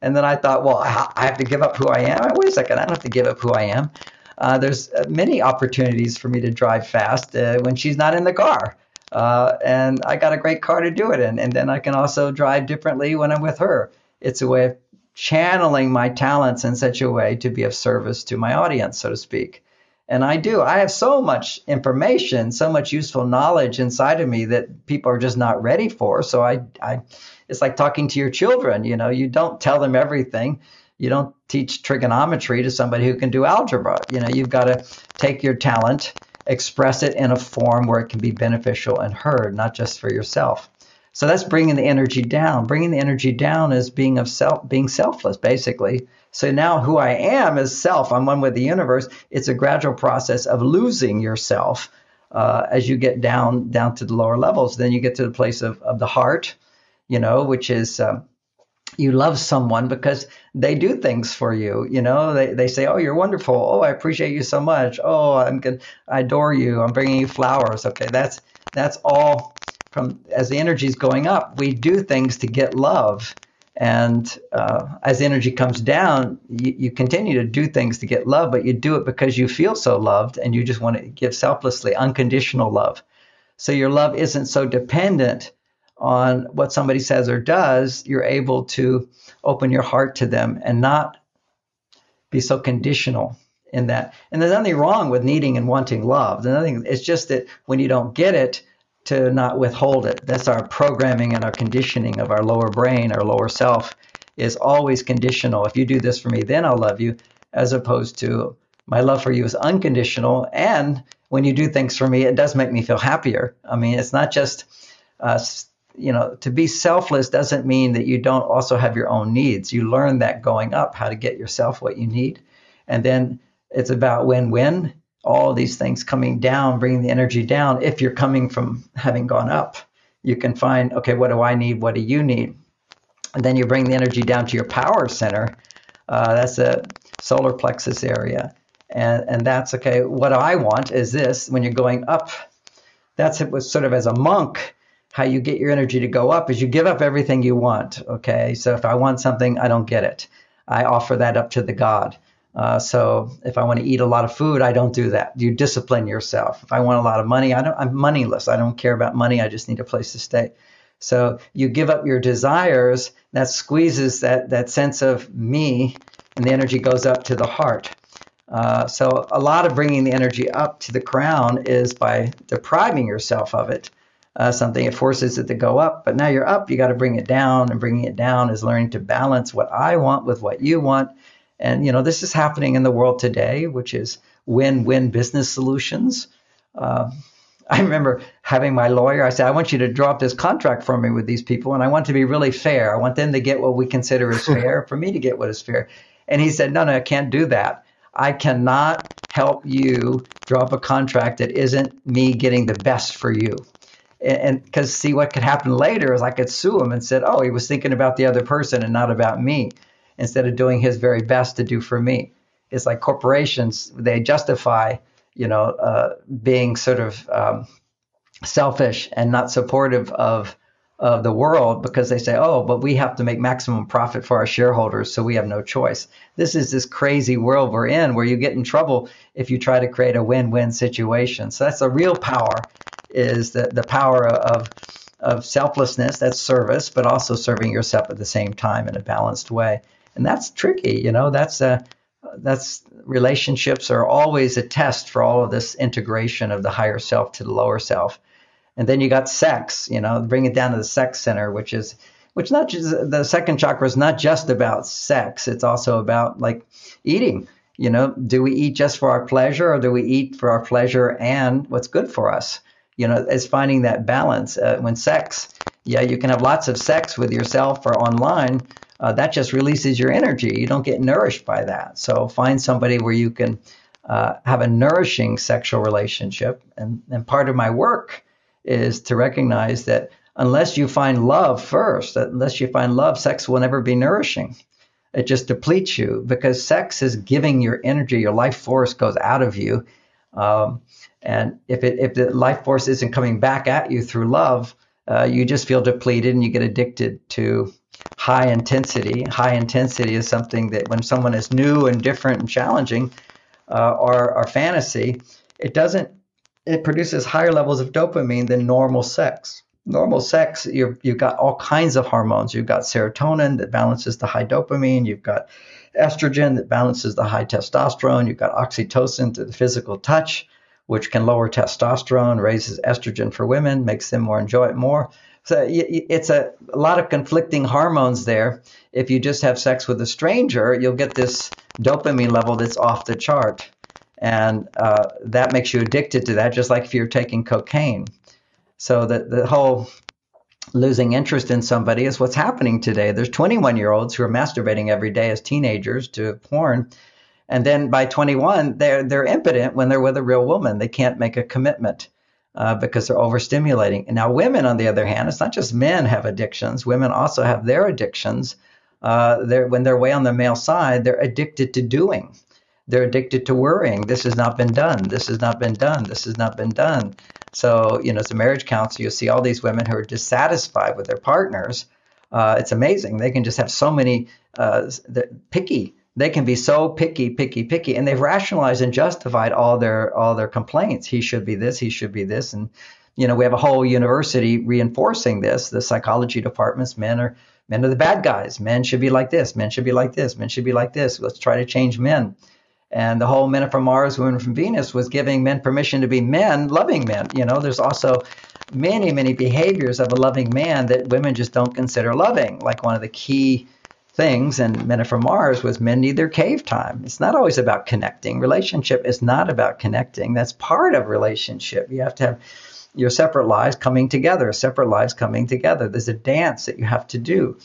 And then I thought, well, I have to give up who I am. Wait a second, I don't have to give up who I am. Uh, there's uh, many opportunities for me to drive fast uh, when she's not in the car. Uh, and I got a great car to do it in. And then I can also drive differently when I'm with her. It's a way of channeling my talents in such a way to be of service to my audience, so to speak. And I do. I have so much information, so much useful knowledge inside of me that people are just not ready for. So I, I, it's like talking to your children. You know, you don't tell them everything. You don't teach trigonometry to somebody who can do algebra. You know, you've got to take your talent express it in a form where it can be beneficial and heard, not just for yourself. So that's bringing the energy down. Bringing the energy down is being of self, being selfless, basically. So now who I am is self. I'm one with the universe. It's a gradual process of losing yourself uh, as you get down down to the lower levels. Then you get to the place of, of the heart, you know, which is um, you love someone because they do things for you. You know, they, they say, Oh, you're wonderful. Oh, I appreciate you so much. Oh, I'm good. I adore you. I'm bringing you flowers. Okay. That's, that's all from as the energy is going up. We do things to get love. And uh, as the energy comes down, you, you, continue to do things to get love, but you do it because you feel so loved and you just want to give selflessly, unconditional love. So your love isn't so dependent on what somebody says or does. You're able to open your heart to them and not be so conditional in that. And there's nothing wrong with needing and wanting love. There's nothing, it's just that when you don't get it, to not withhold it. That's our programming and our conditioning of our lower brain, our lower self is always conditional. If you do this for me, then I'll love you, as opposed to my love for you is unconditional. And when you do things for me, it does make me feel happier. I mean, it's not just, uh, you know, to be selfless doesn't mean that you don't also have your own needs. You learn that going up, how to get yourself what you need. And then it's about win win all these things coming down, bringing the energy down. If you're coming from having gone up, you can find, okay, what do I need? What do you need? And then you bring the energy down to your power center. Uh, that's a solar plexus area. And, and that's okay. What I want is this when you're going up. That's it was sort of as a monk, how you get your energy to go up is you give up everything you want. Okay. So if I want something, I don't get it. I offer that up to the God. Uh, so if I want to eat a lot of food, I don't do that. You discipline yourself. If I want a lot of money, I don't, I'm moneyless. I don't care about money. I just need a place to stay. So you give up your desires. That squeezes that that sense of me, and the energy goes up to the heart. Uh, so a lot of bringing the energy up to the crown is by depriving yourself of it. Uh, something it forces it to go up, but now you're up. You got to bring it down, and bringing it down is learning to balance what I want with what you want and you know this is happening in the world today, which is win-win business solutions. Uh, I remember having my lawyer. I said, I want you to draw up this contract for me with these people, and I want to be really fair. I want them to get what we consider is fair, for me to get what is fair. And he said, No, no, I can't do that. I cannot help you draw up a contract that isn't me getting the best for you. And because see, what could happen later is I could sue him and said, Oh, he was thinking about the other person and not about me instead of doing his very best to do for me. It's like corporations, they justify, you know, uh, being sort of um, selfish and not supportive of of the world because they say, oh, but we have to make maximum profit for our shareholders, so we have no choice. This is this crazy world we're in where you get in trouble if you try to create a win-win situation. So that's the real power is the, the power of of selflessness, that's service, but also serving yourself at the same time in a balanced way and that's tricky. You know, that's a that's relationships are always a test for all of this integration of the higher self to the lower self. And then you got sex, you know, bring it down to the sex center, which is which not just the second chakra is not just about sex. It's also about like eating. You know, do we eat just for our pleasure or do we eat for our pleasure and what's good for us? You know, it's finding that balance. Uh, when sex, yeah, you can have lots of sex with yourself or online, uh, that just releases your energy. You don't get nourished by that. So find somebody where you can uh, have a nourishing sexual relationship. And, and part of my work is to recognize that unless you find love first, unless you find love, sex will never be nourishing. It just depletes you because sex is giving your energy, your life force goes out of you. Um, and if it if the life force isn't coming back at you through love, uh, you just feel depleted and you get addicted to high intensity. High intensity is something that when someone is new and different and challenging, uh, or, or fantasy, it doesn't. It produces higher levels of dopamine than normal sex. Normal sex, you you've got all kinds of hormones. You've got serotonin that balances the high dopamine. You've got estrogen that balances the high testosterone. You've got oxytocin to the physical touch, which can lower testosterone, raises estrogen for women, makes them more enjoy it more. So it's a, a lot of conflicting hormones there. If you just have sex with a stranger, you'll get this dopamine level that's off the chart. And uh, that makes you addicted to that, just like if you're taking cocaine. So the, the whole losing interest in somebody is what's happening today. There's 21 year olds who are masturbating every day as teenagers to porn. And then by 21, they're, they're impotent when they're with a real woman. They can't make a commitment uh, because they're overstimulating. And now, women, on the other hand, it's not just men have addictions. Women also have their addictions. Uh, they're, when they're way on the male side, they're addicted to doing. They're addicted to worrying. This has not been done. This has not been done. This has not been done. So, you know, as a marriage counselor, you'll see all these women who are dissatisfied with their partners Uh, it's amazing. They can just have so many uh, picky. They can be so picky, picky, picky, and they've rationalized and justified all their all their complaints. He should be this. He should be this. And you know, we have a whole university reinforcing this. The psychology departments, men are men are the bad guys. Men should be like this. Men should be like this. Men should be like this. Let's try to change men. And the whole men from Mars, women from Venus was giving men permission to be men, loving men. You know, there's also many, many behaviors of a loving man that women just don't consider loving. Like one of the key things and Men from Mars was men need their cave time. It's not always about connecting. Relationship is not about connecting. That's part of relationship. You have to have your separate lives coming together, separate lives coming together. There's a dance that you have to do.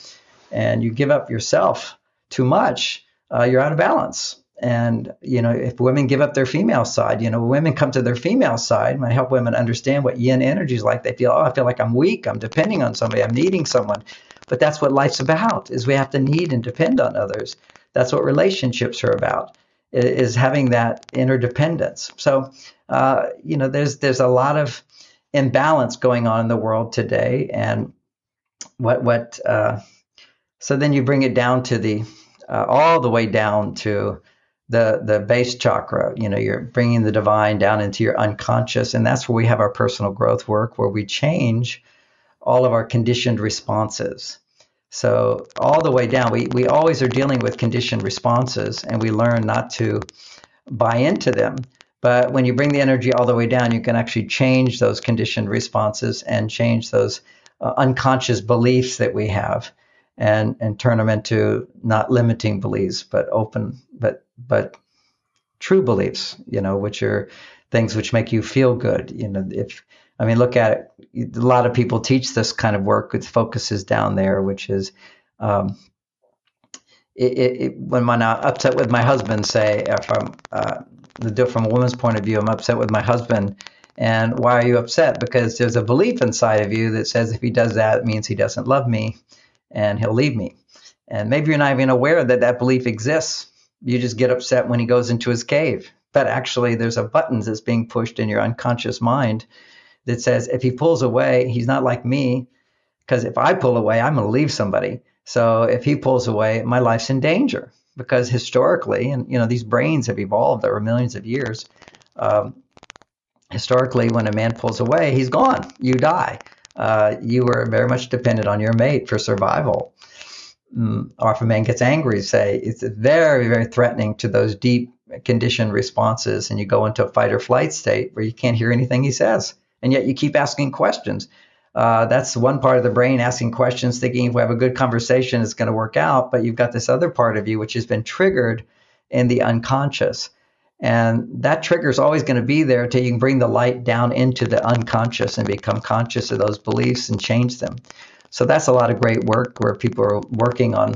And you give up yourself too much, uh, you're out of balance. And, you know, if women give up their female side, you know, women come to their female side, I help women understand what yin energy is like. They feel, oh, I feel like I'm weak. I'm depending on somebody. I'm needing someone. But that's what life's about is we have to need and depend on others. That's what relationships are about is having that interdependence. So, uh, you know, there's, there's a lot of imbalance going on in the world today. And what, what, uh, so then you bring it down to the, uh, all the way down to the the base chakra. You know, you're bringing the divine down into your unconscious, and that's where we have our personal growth work, where we change all of our conditioned responses. So all the way down, we we always are dealing with conditioned responses, and we learn not to buy into them. But when you bring the energy all the way down, you can actually change those conditioned responses and change those uh, unconscious beliefs that we have and and turn them into not limiting beliefs but open but but true beliefs you know which are things which make you feel good you know if i mean look at it a lot of people teach this kind of work with focuses down there which is um, it, it, it, when I'm upset with my husband, say, if I'm uh, from a woman's point of view, I'm upset with my husband. And why are you upset? Because there's a belief inside of you that says if he does that, it means he doesn't love me and he'll leave me. And maybe you're not even aware that that belief exists. You just get upset when he goes into his cave. But actually, there's a button that's being pushed in your unconscious mind that says if he pulls away, he's not like me. Because if I pull away, I'm going to leave somebody. So if he pulls away, my life's in danger. Because historically, and you know, these brains have evolved over millions of years. Um, historically, when a man pulls away, he's gone. You die uh, you were very much dependent on your mate for survival. Mm, or if a man gets angry, say, it's very, very threatening to those deep conditioned responses, and you go into a fight or flight state where you can't hear anything he says, and yet you keep asking questions. Uh, that's one part of the brain asking questions, thinking if we have a good conversation, it's going to work out. But you've got this other part of you which has been triggered in the unconscious. And that trigger is always going to be there until you can bring the light down into the unconscious and become conscious of those beliefs and change them. So that's a lot of great work where people are working on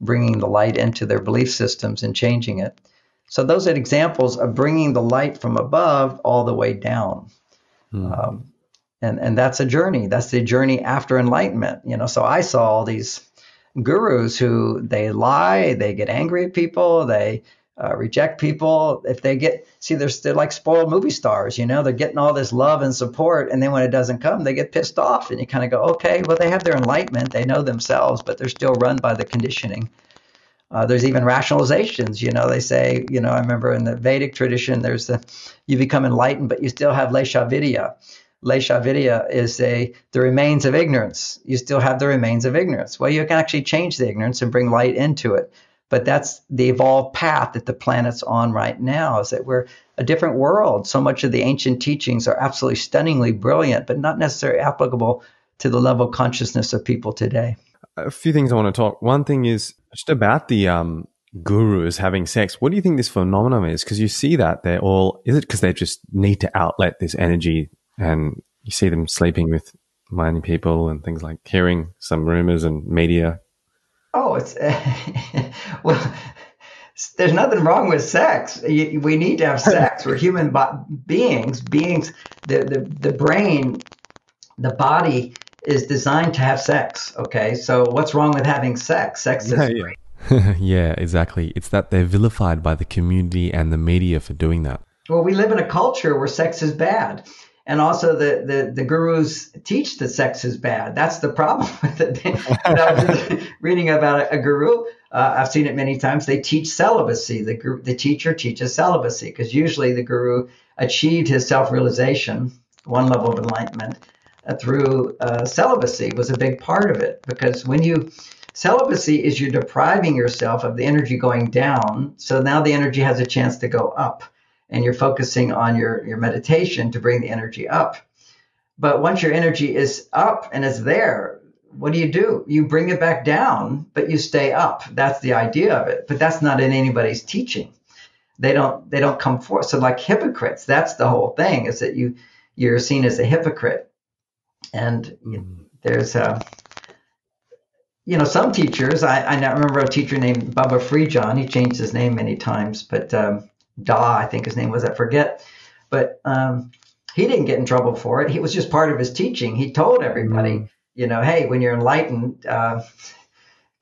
bringing the light into their belief systems and changing it. So those are examples of bringing the light from above all the way down. Hmm. Um, and, and that's a journey. That's the journey after enlightenment. You know, so I saw all these gurus who they lie, they get angry at people, they uh, reject people. If they get see they're, they're like spoiled movie stars you know? They're getting all this love and support and then when it doesn't come they get pissed off and you kind of go okay well they have their enlightenment. They know themselves but they're still run by the conditioning. Uh, there's even rationalizations you know? They say you know i remember in the vedic tradition there's the you become enlightened but you still have lesha vidya lesha vidya is a the remains of ignorance. You still have the remains of ignorance. Well you can actually change the ignorance and bring light into it but that's the evolved path that the planet's on right now is that we're a different world. So much of the ancient teachings are absolutely stunningly brilliant, but not necessarily applicable to the level of consciousness of people today. A few things I want to talk. One thing is just about the um, gurus having sex. What do you think this phenomenon is? Because you see that they're all, is it because they just need to outlet this energy and you see them sleeping with many people and things like hearing some rumors and media Oh, it's well. There's nothing wrong with sex. We need to have sex. We're human beings. Beings. The, the the brain, the body is designed to have sex. Okay, so what's wrong with having sex? Sex is yeah, great. Yeah. yeah, exactly. It's that they're vilified by the community and the media for doing that. Well, we live in a culture where sex is bad. And also the, the, the gurus teach that sex is bad. That's the problem with it. reading about a, a guru, uh, I've seen it many times. They teach celibacy. The, the teacher teaches celibacy because usually the guru achieved his self-realization, one level of enlightenment, uh, through uh, celibacy was a big part of it. Because when you celibacy is you're depriving yourself of the energy going down, so now the energy has a chance to go up and you're focusing on your, your meditation to bring the energy up. But once your energy is up and it's there, what do you do? You bring it back down, but you stay up. That's the idea of it. But that's not in anybody's teaching. They don't they don't come forth. So like hypocrites, that's the whole thing, is that you you're seen as a hypocrite. And there's a you know, some teachers, I, I remember a teacher named Baba Free John. He changed his name many times, but um, Da, I think his name was, I forget. But um, he didn't get in trouble for it. He was just part of his teaching. He told everybody, mm. you know, hey, when you're enlightened, uh,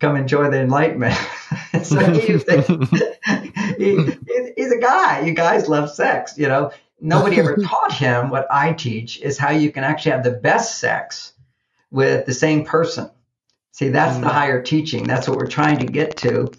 come enjoy the enlightenment. so he, he, he's a guy. You guys love sex, you know. Nobody ever taught him what I teach is how you can actually have the best sex with the same person. See, that's mm. the higher teaching. That's what we're trying to get to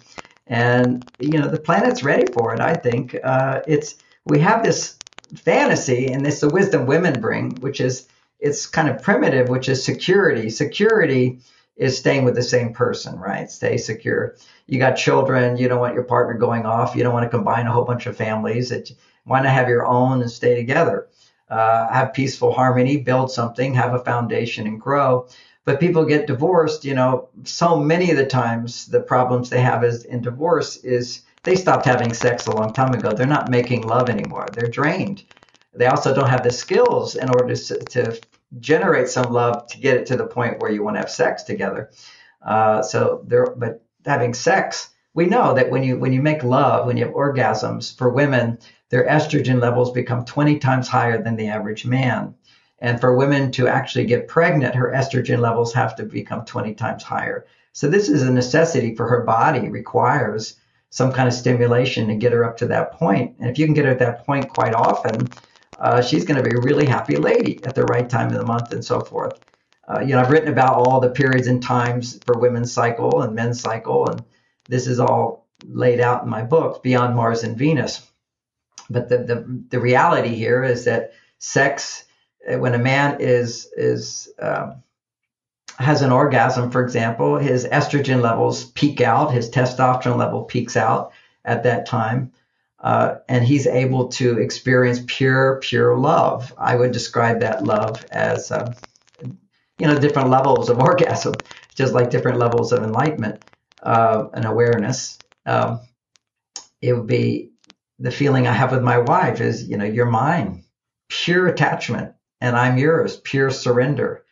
and you know the planet's ready for it. I think uh, it's we have this fantasy, and it's the wisdom women bring, which is it's kind of primitive, which is security. Security is staying with the same person, right? Stay secure. You got children. You don't want your partner going off. You don't want to combine a whole bunch of families. It, why not have your own and stay together? Uh, have peaceful harmony, build something, have a foundation, and grow. But people get divorced, you know, so many of the times the problems they have is in divorce is they stopped having sex a long time ago. They're not making love anymore. They're drained. They also don't have the skills in order to, to generate some love to get it to the point where you want to have sex together. Uh, so there, but having sex, we know that when you when you make love, when you have orgasms for women, their estrogen levels become 20 times higher than the average man. And for women to actually get pregnant, her estrogen levels have to become 20 times higher. So this is a necessity for her body, requires some kind of stimulation to get her up to that point. And if you can get her at that point quite often, uh, she's going to be a really happy lady at the right time of the month and so forth. Uh, you know, I've written about all the periods and times for women's cycle and men's cycle, and this is all laid out in my book, Beyond Mars and Venus. But the, the, the reality here is that sex when a man is is um, has an orgasm, for example, his estrogen levels peak out, his testosterone level peaks out at that time, uh, and he's able to experience pure, pure love. I would describe that love as, uh, you know, different levels of orgasm, just like different levels of enlightenment uh, and awareness. Um, it would be the feeling I have with my wife is, you know, you're mine, pure attachment and I'm yours, pure surrender.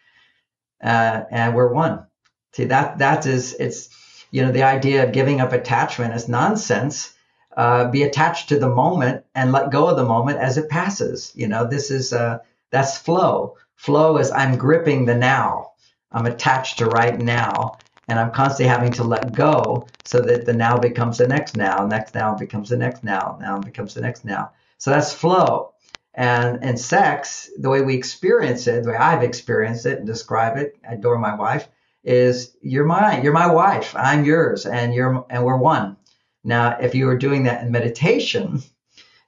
Uh, and we're one. See, that, that is, it's, you know, the idea of giving up attachment is nonsense. Uh, be attached to the moment and let go of the moment as it passes. You know, this is, uh, that's flow. Flow is I'm gripping the now. I'm attached to right now and I'm constantly having to let go so that the now becomes the next now, next now becomes the next now, now becomes the next now. So that's flow. And and sex, the way we experience it, the way I've experienced it and describe it, I adore my wife, is you're mine, you're my wife, I'm yours, and you're and we're one. Now, if you were doing that in meditation,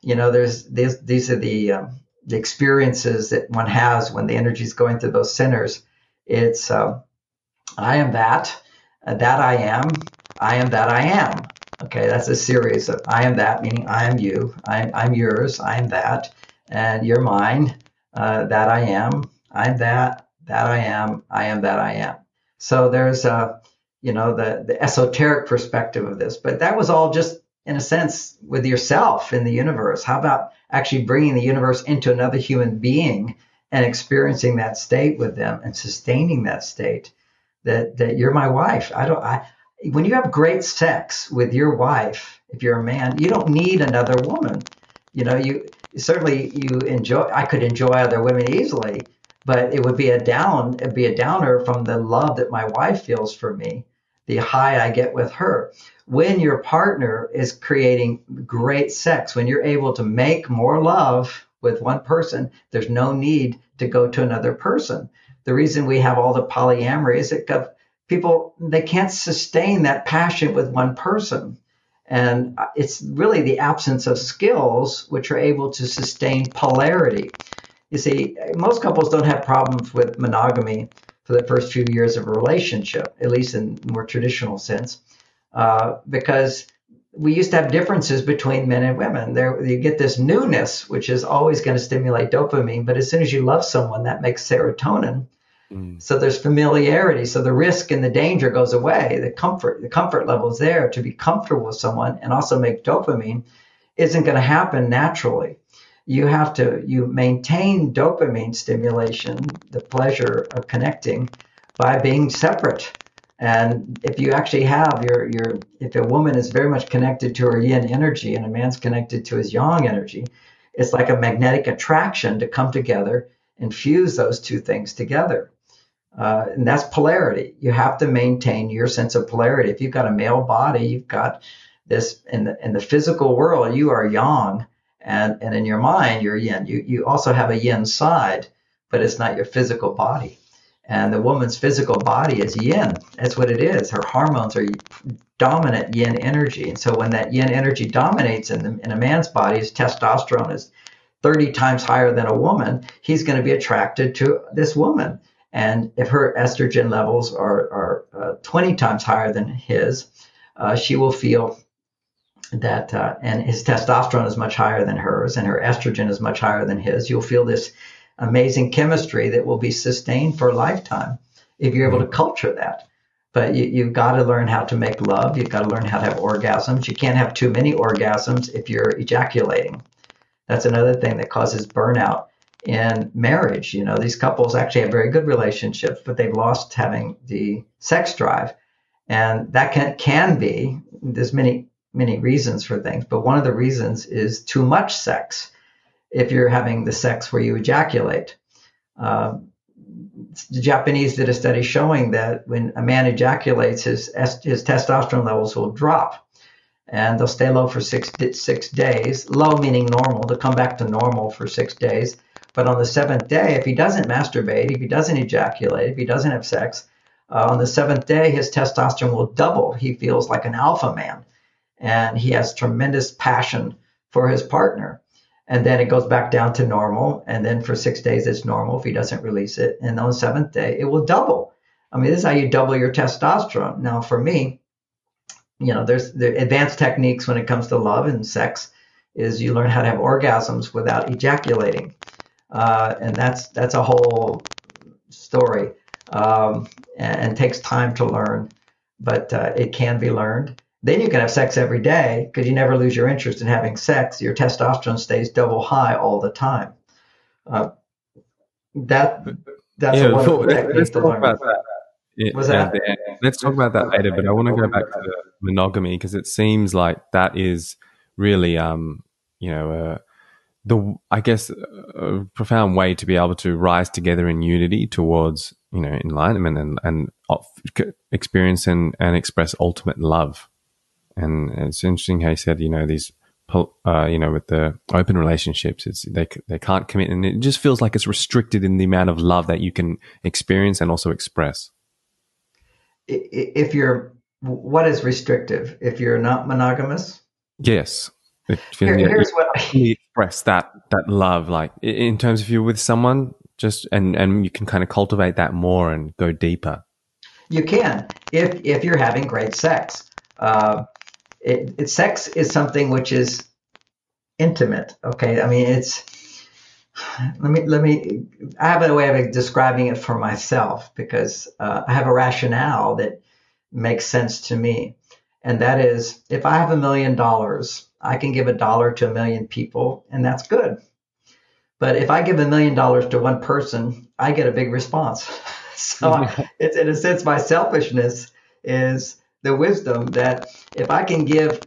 you know, there's these these are the um, the experiences that one has when the energy is going through those centers. It's uh, I am that, uh, that I am, I am that I am. Okay, that's a series of I am that, meaning I am you, I am, I'm yours, I am that and you're mine, uh, that I am, I'm that, that I am, I am that I am. So there's a, you know, the, the esoteric perspective of this, but that was all just in a sense with yourself in the universe. How about actually bringing the universe into another human being and experiencing that state with them and sustaining that state? That that you're my wife. I don't. I when you have great sex with your wife, if you're a man, you don't need another woman. You know, you certainly you enjoy. I could enjoy other women easily, but it would be a down. It'd be a downer from the love that my wife feels for me, the high I get with her. When your partner is creating great sex, when you're able to make more love with one person, there's no need to go to another person. The reason we have all the polyamory is that people they can't sustain that passion with one person. And it's really the absence of skills which are able to sustain polarity. You see, most couples don't have problems with monogamy for the first few years of a relationship, at least in more traditional sense, uh, because we used to have differences between men and women. There, you get this newness, which is always going to stimulate dopamine, but as soon as you love someone, that makes serotonin. Mm. So there's familiarity. So the risk and the danger goes away. The comfort, the comfort level is there to be comfortable with someone and also make dopamine isn't going to happen naturally. You have to you maintain dopamine stimulation, the pleasure of connecting, by being separate. And if you actually have your your if a woman is very much connected to her yin energy and a man's connected to his yang energy, it's like a magnetic attraction to come together and fuse those two things together. Uh, and that's polarity. You have to maintain your sense of polarity. If you've got a male body, you've got this in the in the physical world, you are yang, and and in your mind, you're yin. You you also have a yin side, but it's not your physical body. And the woman's physical body is yin. That's what it is. Her hormones are dominant yin energy. And so when that yin energy dominates in, the, in a man's body, his testosterone is 30 times higher than a woman, he's going to be attracted to this woman. And if her estrogen levels are, are uh, 20 times higher than his, uh, she will feel that, uh, and his testosterone is much higher than hers, and her estrogen is much higher than his. You'll feel this amazing chemistry that will be sustained for a lifetime if you're able to culture that. But you, have got to learn how to make love. You've got to learn how to have orgasms. You can't have too many orgasms if you're ejaculating. That's another thing that causes burnout in marriage. You know, these couples actually have very good relationships, but they've lost having the sex drive. And that can, can be, there's many, many reasons for things, but one of the reasons is too much sex if you're having the sex where you ejaculate. Uh, the Japanese did a study showing that when a man ejaculates, his, his testosterone levels will drop and they'll stay low for six, six days. Low meaning normal, to come back to normal for six days. But on the seventh day, if he doesn't masturbate, if he doesn't ejaculate, if he doesn't have sex, uh, on the seventh day, his testosterone will double. He feels like an alpha man and he has tremendous passion for his partner. And then it goes back down to normal. And then for six days, it's normal if he doesn't release it. And on the seventh day, it will double. I mean, this is how you double your testosterone. Now, for me, you know, there's the advanced techniques when it comes to love and sex is you learn how to have orgasms without ejaculating uh, and that's that's a whole story, um, and, and, takes time to learn, but uh, it can be learned. Then you can have sex every day because you never lose your interest in having sex. Your testosterone stays double high all the time. Uh, that that's yeah, a wonderful so technique to learn. About that. Yeah, that? let's talk about that later, but I want to go back to monogamy because it seems like that is really, um, you know, uh, the I guess a profound way to be able to rise together in unity towards you know enlightenment and and experience and and express ultimate love. And it's interesting how you said you know these uh, you know with the open relationships it's they they can't commit and it just feels like it's restricted in the amount of love that you can experience and also express. If you're what is restrictive? If you're not monogamous. Yes. Here, here's what express that that love, like in terms of you're with someone, just and and you can kind of cultivate that more and go deeper. You can if if you're having great sex. Uh, it, it, sex is something which is intimate. Okay, I mean it's. Let me let me. I have a way of describing it for myself because uh, I have a rationale that makes sense to me, and that is if I have a million dollars I can give a dollar to a million people, and that's good. But if I give a million dollars to one person, I get a big response. so it's in a sense my selfishness is the wisdom that if I can give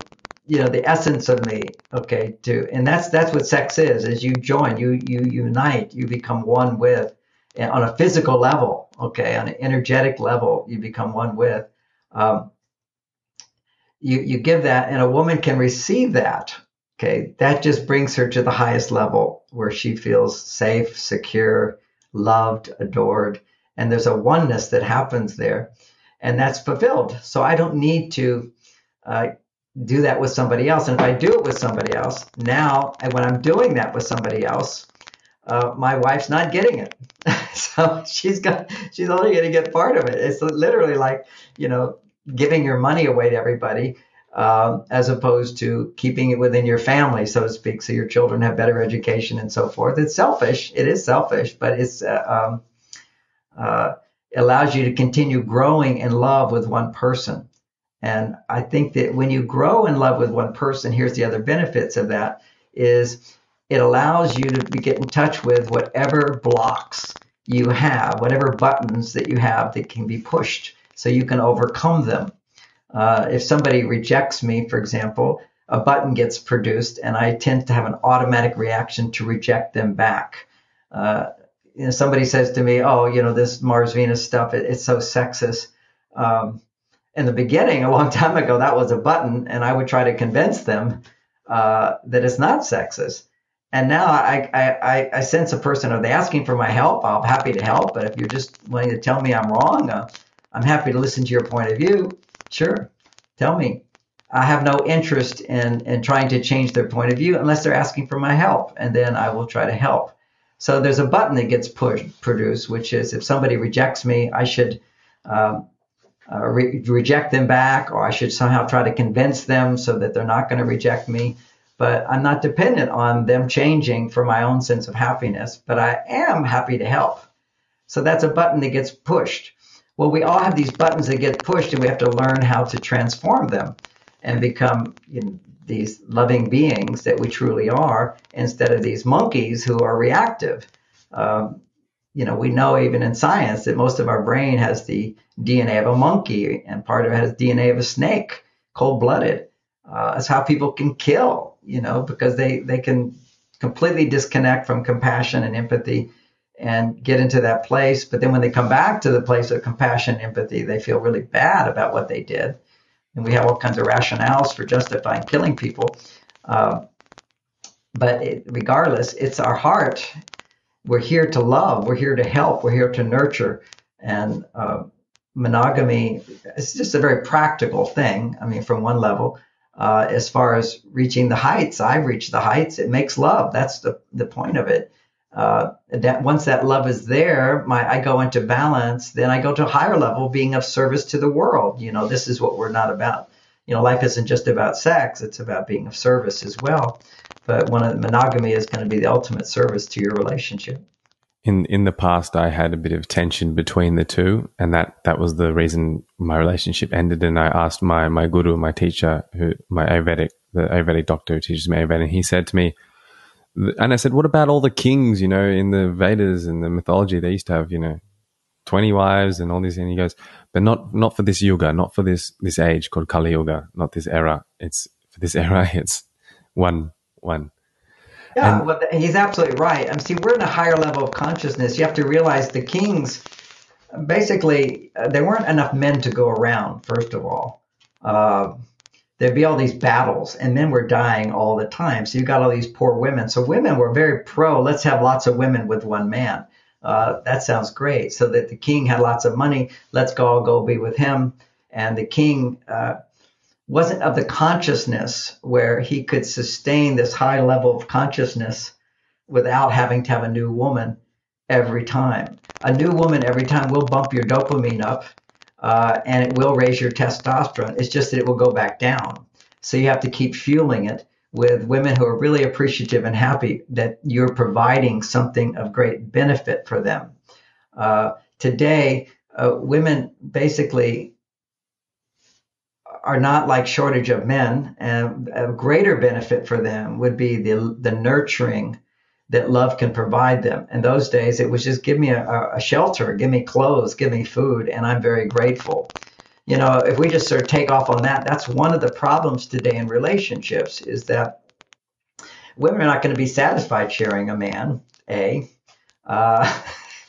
you know the essence of me okay to and that's that's what sex is is you join you you unite you become one with on a physical level okay on an energetic level you become one with um, you, you give that and a woman can receive that Okay, that just brings her to the highest level where she feels safe, secure, loved, adored, and there's a oneness that happens there, and that's fulfilled. So I don't need to uh, do that with somebody else. And if I do it with somebody else, now and when I'm doing that with somebody else, uh, my wife's not getting it. so she's got she's only going to get part of it. It's literally like you know giving your money away to everybody. Um, as opposed to keeping it within your family, so to speak, so your children have better education and so forth. It's selfish. It is selfish, but it's uh, um, uh, allows you to continue growing in love with one person. And I think that when you grow in love with one person, here's the other benefits of that is it allows you to get in touch with whatever blocks you have, whatever buttons that you have that can be pushed so you can overcome them. Uh, if somebody rejects me, for example, a button gets produced and I tend to have an automatic reaction to reject them back. Uh, you know, somebody says to me, "Oh, you know, this Mars Venus stuff, it, it's so sexist." Um, in the beginning, a long time ago, that was a button, and I would try to convince them uh, that it's not sexist. And now I, I, I, sense a person, are they asking for my help? I'm happy to help. But if you're just wanting to tell me I'm wrong, uh, I'm happy to listen to your point of view. Sure, tell me. I have no interest in, in trying to change their point of view unless they're asking for my help, and then I will try to help. So there's a button that gets pushed, produced, which is if somebody rejects me, I should um, uh, re- reject them back, or I should somehow try to convince them so that they're not going to reject me. But I'm not dependent on them changing for my own sense of happiness, but I am happy to help. So that's a button that gets pushed. Well, we all have these buttons that get pushed, and we have to learn how to transform them and become you know, these loving beings that we truly are instead of these monkeys who are reactive. Um, you know, we know even in science that most of our brain has the DNA of a monkey and part of it has DNA of a snake, cold blooded. Uh, that's how people can kill, you know, because they, they can completely disconnect from compassion and empathy and get into that place. But then when they come back to the place of compassion and empathy, they feel really bad about what they did and we have all kinds of rationales for justifying killing people. Uh, but it, regardless, it's our heart. We're here to love. We're here to help. We're here to nurture. And uh, monogamy is just a very practical thing. I mean, from one level, uh, as far as reaching the heights, I've reached the heights. It makes love. That's the the point of it uh, that once that love is there, my I go into balance. Then I go to a higher level, being of service to the world. You know, this is what we're not about. You know, life isn't just about sex; it's about being of service as well. But one of monogamy is going to be the ultimate service to your relationship. In in the past, I had a bit of tension between the two, and that that was the reason my relationship ended. And I asked my my guru, my teacher, who my Ayurvedic the Ayurvedic doctor who teaches me Ayurvedic, and he said to me and I said, what about all the kings, you know, in the Vedas and the mythology? They used to have, you know, 20 wives and all these. And he goes, but not, not for this yuga, not for this, this age called Kali Yuga, not this era. It's for this era. It's one, one. Yeah, and, well, he's absolutely right. I mean, see, we're in a higher level of consciousness. You have to realize the kings, basically, uh, there weren't enough men to go around, first of all. Uh, there'd be all these battles and men were dying all the time. So you got all these poor women. So women were very pro, let's have lots of women with one man. Uh, that sounds great. So that the king had lots of money, let's go all go be with him. And the king uh, wasn't of the consciousness where he could sustain this high level of consciousness without having to have a new woman every time. A new woman every time will bump your dopamine up uh, and it will raise your testosterone. It's just that it will go back down. So you have to keep fueling it with women who are really appreciative and happy that you're providing something of great benefit for them. Uh, today, uh, women basically are not like shortage of men, and a greater benefit for them would be the the nurturing that love can provide them. In those days, it was just give me a, a, shelter, give me clothes, give me food, and I'm very grateful. You know, if we just sort of take off on that, that's one of the problems today in relationships is that women are not going to be satisfied sharing a man. A, uh,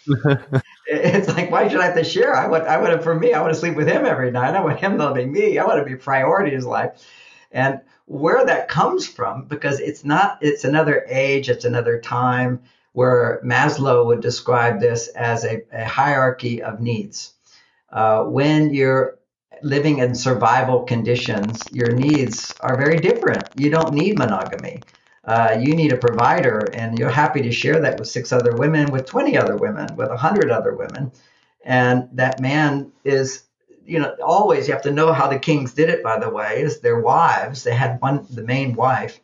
it's like why should I have to share? I want, I want to, for me, I want to sleep with him every night. I want him loving me. I want to be priority in his life. And where that comes from, because it's not, it's another age, it's another time where Maslow would describe this as a, a hierarchy of needs. Uh, when you're living in survival conditions, your needs are very different. You don't need monogamy. Uh, you need a provider, and you're happy to share that with six other women, with 20 other women, with 100 other women. And that man is, you know, always you have to know how the kings did it, by the way, is their wives. They had one, the main wife.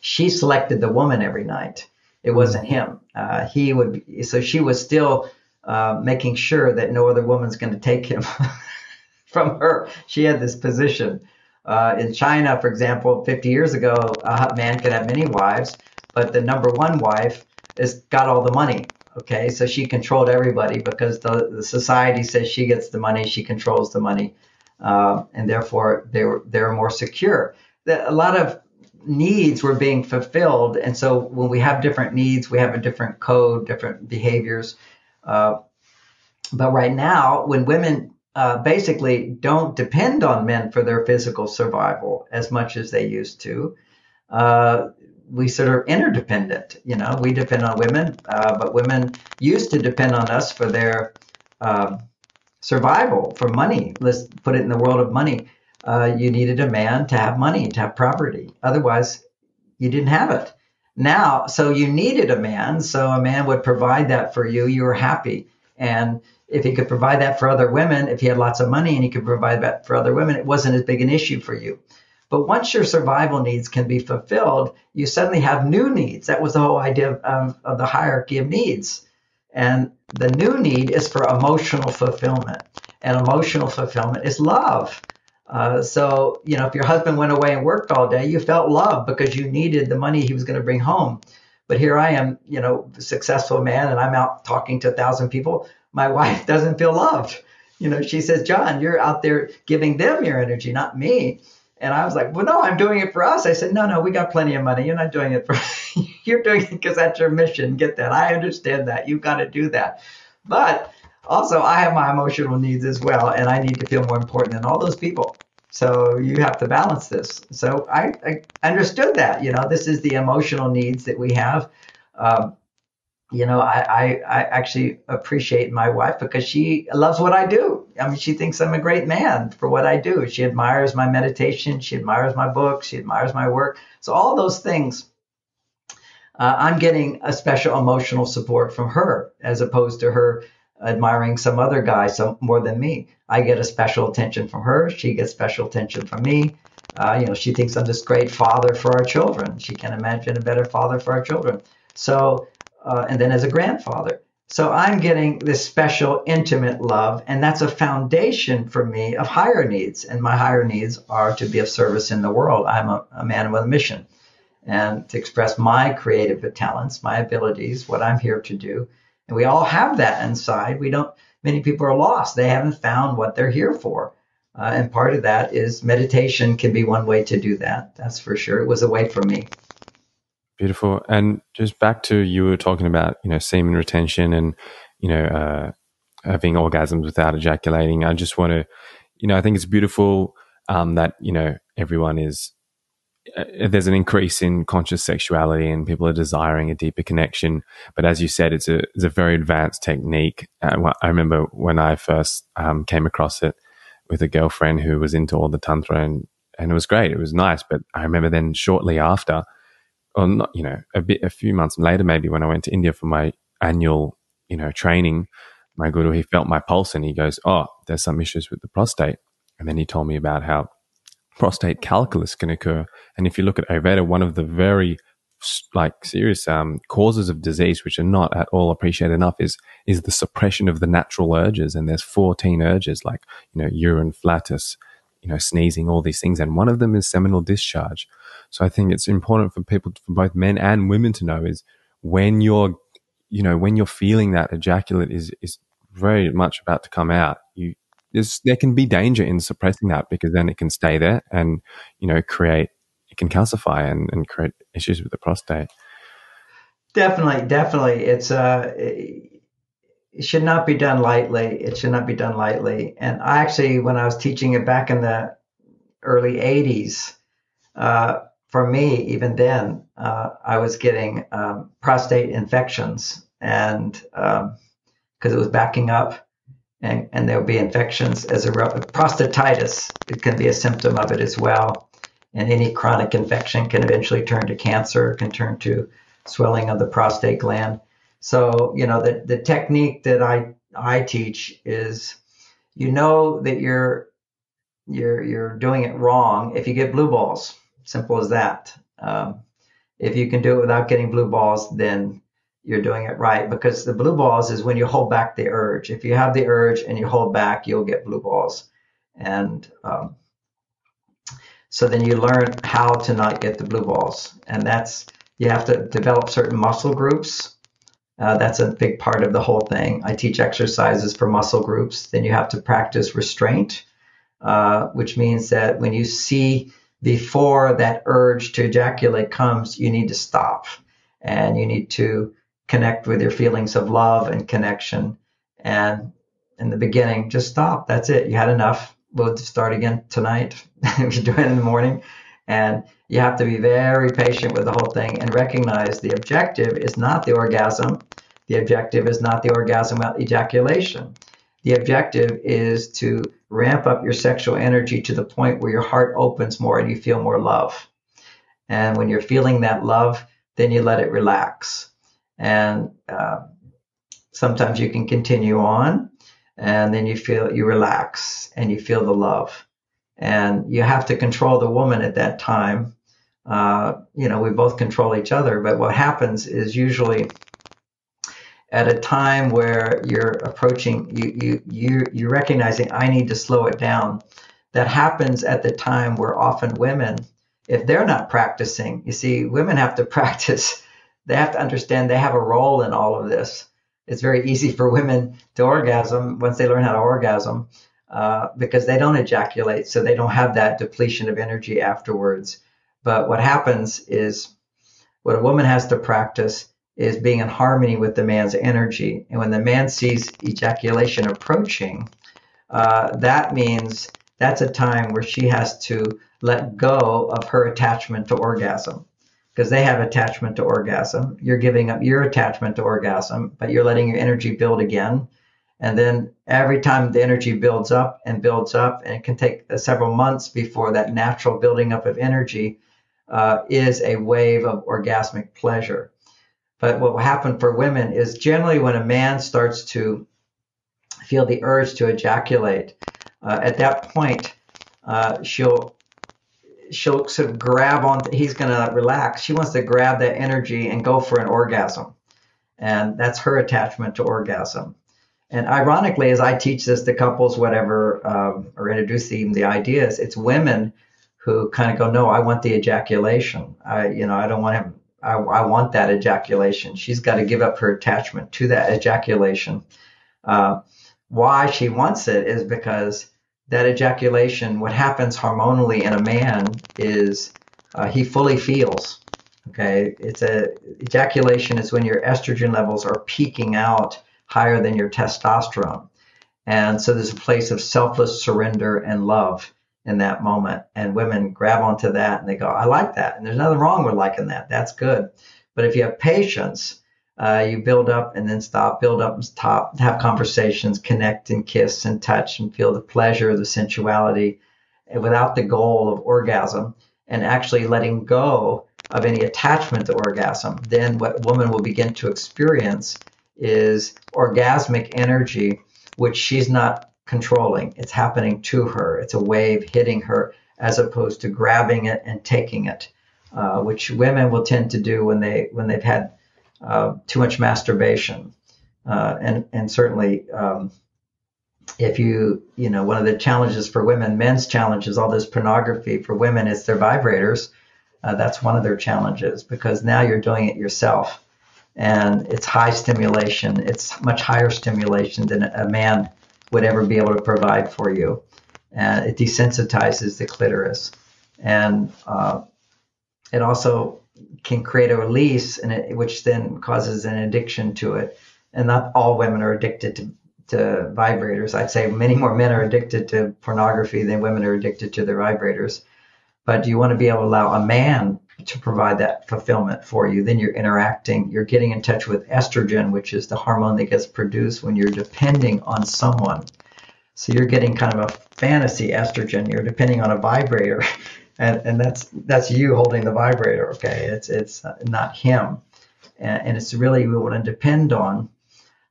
She selected the woman every night. It wasn't him. Uh, he would, be, so she was still uh, making sure that no other woman's going to take him from her. She had this position. Uh, in China, for example, 50 years ago, a man could have many wives, but the number one wife has got all the money. Okay, so she controlled everybody because the, the society says she gets the money, she controls the money, uh, and therefore they're they're more secure. The, a lot of needs were being fulfilled, and so when we have different needs, we have a different code, different behaviors. Uh, but right now, when women uh, basically don't depend on men for their physical survival as much as they used to. Uh, we sort of interdependent. You know, we depend on women, uh, but women used to depend on us for their uh, survival, for money. Let's put it in the world of money. Uh, you needed a man to have money, to have property. Otherwise, you didn't have it. Now, so you needed a man, so a man would provide that for you. You were happy. And if he could provide that for other women, if he had lots of money and he could provide that for other women, it wasn't as big an issue for you. But once your survival needs can be fulfilled, you suddenly have new needs. That was the whole idea of, of the hierarchy of needs. And the new need is for emotional fulfillment. And emotional fulfillment is love. Uh, so, you know, if your husband went away and worked all day, you felt love because you needed the money he was going to bring home. But here I am, you know, successful man, and I'm out talking to a thousand people my wife doesn't feel loved. You know, she says, John, you're out there giving them your energy, not me. And I was like, well, no, I'm doing it for us. I said, no, no, we got plenty of money. You're not doing it for, you're doing it because that's your mission. Get that. I understand that. You've got to do that. But also, I have my emotional needs as well, and I need to feel more important than all those people. So you have to balance this. So I, I understood that. You know, this is the emotional needs that we have. Um, you know, I, I, I, actually appreciate my wife because she loves what I do. I mean, she thinks I'm a great man for what I do. She admires my meditation. She admires my books. She admires my work. So all those things, uh, I'm getting a special emotional support from her as opposed to her admiring some other guy so more than me. I get a special attention from her. She gets special attention from me. Uh, you know, she thinks I'm this great father for our children. She can't imagine a better father for our children. So uh, and then as a grandfather. So I'm getting this special, intimate love, and that's a foundation for me of higher needs. And my higher needs are to be of service in the world. I'm a, a man with a mission and to express my creative talents, my abilities, what I'm here to do. And we all have that inside. We don't, many people are lost. They haven't found what they're here for. Uh, and part of that is meditation can be one way to do that. That's for sure. It was a way for me. Beautiful. And just back to you were talking about, you know, semen retention and, you know, uh, having orgasms without ejaculating. I just want to, you know, I think it's beautiful um, that, you know, everyone is, uh, there's an increase in conscious sexuality and people are desiring a deeper connection. But as you said, it's a, it's a very advanced technique. Uh, I remember when I first um, came across it with a girlfriend who was into all the Tantra and, and it was great. It was nice. But I remember then shortly after, or not, you know, a bit, a few months later, maybe when I went to India for my annual, you know, training, my guru, he felt my pulse and he goes, Oh, there's some issues with the prostate. And then he told me about how prostate calculus can occur. And if you look at Ayurveda, one of the very like serious um, causes of disease, which are not at all appreciated enough, is is the suppression of the natural urges. And there's 14 urges, like you know, urine, flatus, you know, sneezing, all these things, and one of them is seminal discharge. So I think it's important for people, for both men and women, to know is when you're, you know, when you're feeling that ejaculate is is very much about to come out. You there can be danger in suppressing that because then it can stay there and you know create it can calcify and, and create issues with the prostate. Definitely, definitely, it's uh. It, should not be done lightly. It should not be done lightly. And I actually, when I was teaching it back in the early 80s, uh, for me, even then, uh, I was getting um, prostate infections, and because um, it was backing up, and, and there would be infections as a prostatitis. It can be a symptom of it as well, and any chronic infection can eventually turn to cancer, can turn to swelling of the prostate gland. So, you know, the the technique that I I teach is, you know, that you're you're you're doing it wrong if you get blue balls Simple as that. Um, if you can do it without getting blue balls, then you're doing it right because the blue balls is when you hold back the urge. If you have the urge and you hold back, you'll get blue balls. And um, so then you learn how to not get the blue balls. And that's, you have to develop certain muscle groups. Uh, that's a big part of the whole thing. I teach exercises for muscle groups. Then you have to practice restraint, uh, which means that when you see before that urge to ejaculate comes, you need to stop and you need to connect with your feelings of love and connection. And in the beginning, just stop. That's it. You had enough. We'll start again tonight. if you do it in the morning. And you have to be very patient with the whole thing and recognize the objective is not the orgasm. The objective is not the orgasm without ejaculation. The objective is to ramp up your sexual energy to the point where your heart opens more and you feel more love. And when you're feeling that love, then you let it relax. And uh, sometimes you can continue on and then you feel you relax and you feel the love. And you have to control the woman at that time. Uh, you know, we both control each other, but what happens is usually at a time where you're approaching you you you you're recognizing I need to slow it down. That happens at the time where often women, if they're not practicing, you see, women have to practice. They have to understand they have a role in all of this. It's very easy for women to orgasm once they learn how to orgasm uh, because they don't ejaculate, so they don't have that depletion of energy afterwards. But what happens is what a woman has to practice is being in harmony with the man's energy. And when the man sees ejaculation approaching, uh, that means that's a time where she has to let go of her attachment to orgasm because they have attachment to orgasm. You're giving up your attachment to orgasm, but you're letting your energy build again. And then every time the energy builds up and builds up, and it can take several months before that natural building up of energy uh, is a wave of orgasmic pleasure. But what will happen for women is generally when a man starts to feel the urge to ejaculate, uh, at that point, uh, she'll she'll sort of grab on. He's going to relax. She wants to grab that energy and go for an orgasm, and that's her attachment to orgasm. And ironically, as I teach this to couples, whatever, um, or introduce them the ideas, it's women who kind of go, "No, I want the ejaculation. I, you know, I don't want him I, I want that ejaculation. She's got to give up her attachment to that ejaculation. Uh, why she wants it is because that ejaculation, what happens hormonally in a man is uh, he fully feels. Okay, it's a ejaculation is when your estrogen levels are peaking out higher than your testosterone, and so there's a place of selfless surrender and love in that moment. And women grab onto that and they go, I like that. And there's nothing wrong with liking that. That's good. But if you have patience, uh, you build up and then stop, build up and stop, have conversations, connect and kiss and touch and feel the pleasure, the sensuality without the goal of orgasm and actually letting go of any attachment to orgasm. Then what woman will begin to experience is orgasmic energy, which she's not controlling. It's happening to her. It's a wave hitting her as opposed to grabbing it and taking it, uh, which women will tend to do when they when they've had uh, too much masturbation, uh, and and certainly. Um, if you, you know, one of the challenges for women, men's challenges, all this pornography for women is their vibrators. Uh, that's one of their challenges because now you're doing it yourself and it's high stimulation. It's much higher stimulation than a man would ever be able to provide for you. And it desensitizes the clitoris. And uh, it also can create a release, and it, which then causes an addiction to it. And not all women are addicted to, to vibrators. I'd say many more men are addicted to pornography than women are addicted to their vibrators. But you want to be able to allow a man to provide that fulfillment for you. Then you're interacting, you're getting in touch with estrogen, which is the hormone that gets produced when you're depending on someone. So you're getting kind of a fantasy estrogen. You're depending on a vibrator, and, and that's that's you holding the vibrator. Okay, it's it's not him, and, and it's really we want to depend on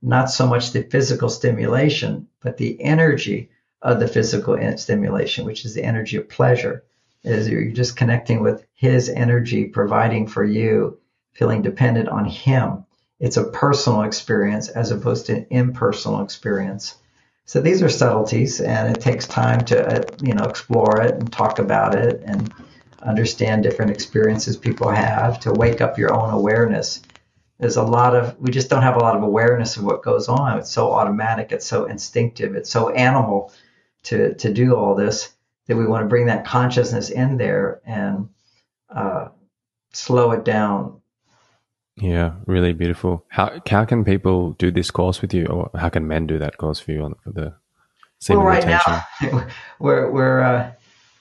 not so much the physical stimulation, but the energy of the physical stimulation, which is the energy of pleasure. Is you're just connecting with his energy, providing for you, feeling dependent on him. It's a personal experience as opposed to an impersonal experience. So these are subtleties, and it takes time to uh, you know explore it and talk about it and understand different experiences people have to wake up your own awareness. There's a lot of we just don't have a lot of awareness of what goes on. It's so automatic. It's so instinctive. It's so animal to to do all this that we want to bring that consciousness in there and uh, slow it down. Yeah really beautiful. How how can people do this course with you or how can men do that course for you on for the Same well right now we're we're uh,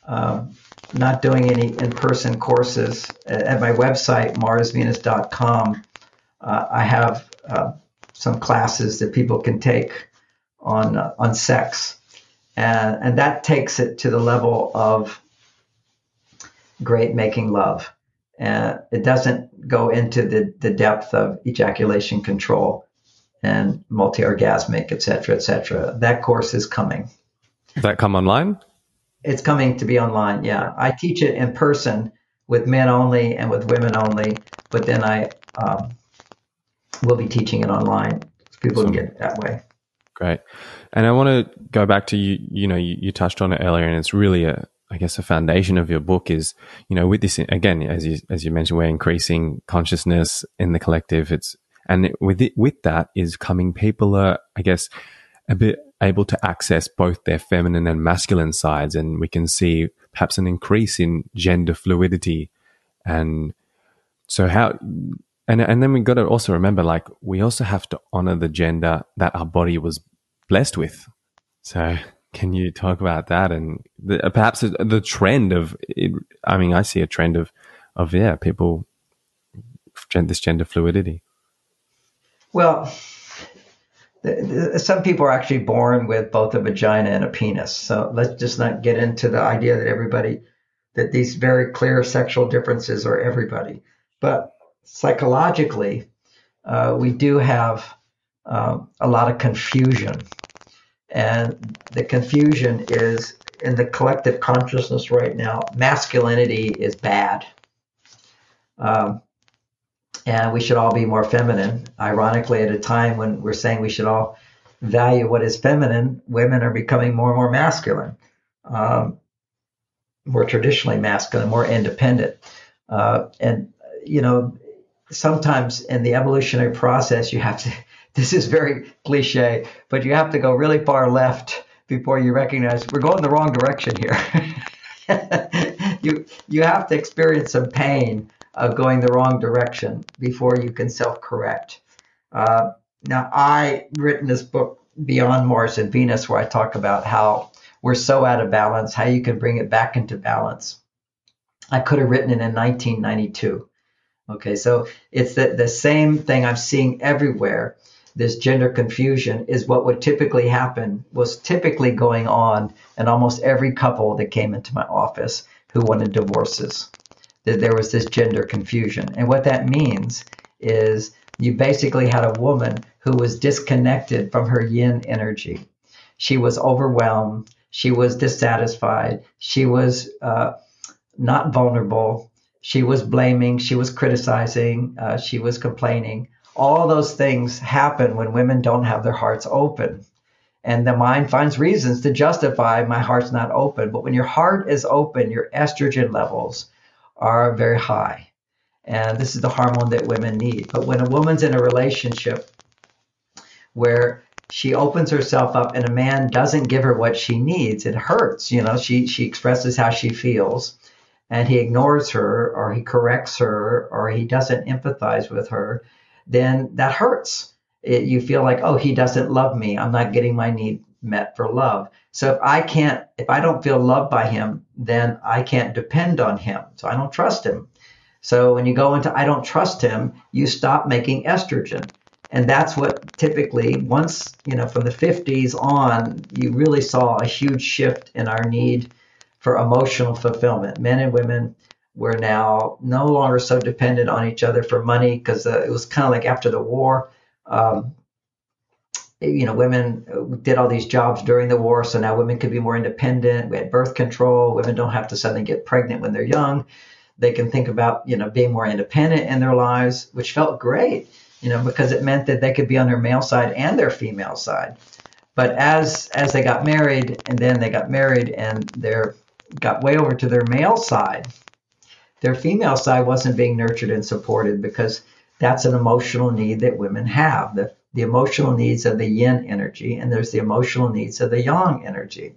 um, not doing any in-person courses. At my website marsvenus.com uh, I have uh, some classes that people can take on uh, on sex, and and that takes it to the level of great making love, and it doesn't go into the the depth of ejaculation control and multi-orgasmic, et cetera, et cetera. That course is coming. Does that come online? It's coming to be online. Yeah, I teach it in person with men only and with women only, but then I um, we'll be teaching it online. So people can get it that way. Great. And I want to go back to you, you know, you, you touched on it earlier and it's really a, I guess a foundation of your book is, you know, with this, again, as you, as you mentioned, we're increasing consciousness in the collective. It's, and with it, with that is coming people are, I guess, a bit able to access both their feminine and masculine sides. And we can see perhaps an increase in gender fluidity. And so how, and and then we got to also remember like we also have to honor the gender that our body was blessed with. So can you talk about that and the, uh, perhaps the trend of it, i mean i see a trend of of yeah people this gender fluidity. Well the, the, some people are actually born with both a vagina and a penis. So let's just not get into the idea that everybody that these very clear sexual differences are everybody. But psychologically, uh, we do have uh, a lot of confusion. And the confusion is in the collective consciousness right now, masculinity is bad. Um, and we should all be more feminine. Ironically, at a time when we're saying we should all value what is feminine, women are becoming more and more masculine, um, more traditionally masculine, more independent. Uh, and, you know, sometimes in the evolutionary process, you have to, this is very cliche, but you have to go really far left before you recognize we're going the wrong direction here. you, you have to experience some pain of going the wrong direction before you can self correct. Uh, now, I written this book, Beyond Mars and Venus, where I talk about how we're so out of balance, how you can bring it back into balance. I could have written it in 1992. Okay, so it's the, the same thing I'm seeing everywhere. This gender confusion is what would typically happen, was typically going on in almost every couple that came into my office who wanted divorces. That there was this gender confusion. And what that means is you basically had a woman who was disconnected from her yin energy. She was overwhelmed. She was dissatisfied. She was uh, not vulnerable she was blaming, she was criticizing, uh, she was complaining. All those things happen when women don't have their hearts open. And the mind finds reasons to justify my heart's not open. But when your heart is open, your estrogen levels are very high. And this is the hormone that women need. But when a woman's in a relationship where she opens herself up and a man doesn't give her what she needs, it hurts. You know, she, she expresses how she feels and he ignores her or he corrects her or he doesn't empathize with her, then that hurts. it, you feel like, oh, he doesn't love me. I'm not getting my need met for love. So if I can't, if I don't feel loved by him, then I can't depend on him. So I don't trust him. So when you go into I don't trust him, you stop making estrogen. And that's what typically, once, you know, from the 50s on, you really saw a huge shift in our need for emotional fulfillment. Men and women were now no longer so dependent on each other for money because uh, it was kind of like after the war. Um, you know, women did all these jobs during the war, so now women could be more independent. We had birth control. Women don't have to suddenly get pregnant when they're young. They can think about, you know, being more independent in their lives, which felt great, you know, because it meant that they could be on their male side and their female side. But as as they got married, and then they got married, and they got way over to their male side, their female side wasn't being nurtured and supported because that's an emotional need that women have. The the emotional needs of the yin energy, and there's the emotional needs of the yang energy.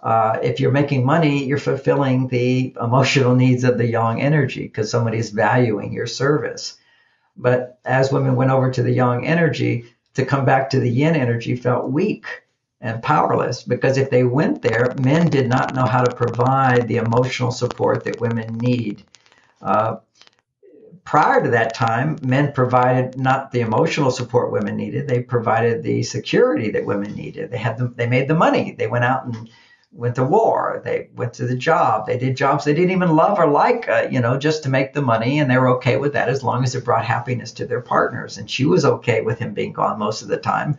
Uh, if you're making money, you're fulfilling the emotional needs of the yang energy because somebody's valuing your service. But as women went over to the yang energy, to come back to the yin energy felt weak and powerless because if they went there, men did not know how to provide the emotional support that women need. Uh, prior to that time, men provided not the emotional support women needed; they provided the security that women needed. They had the, they made the money. They went out and went to war. They went to the job. They did jobs they didn't even love or like, uh, you know, just to make the money, and they were okay with that as long as it brought happiness to their partners. And she was okay with him being gone most of the time.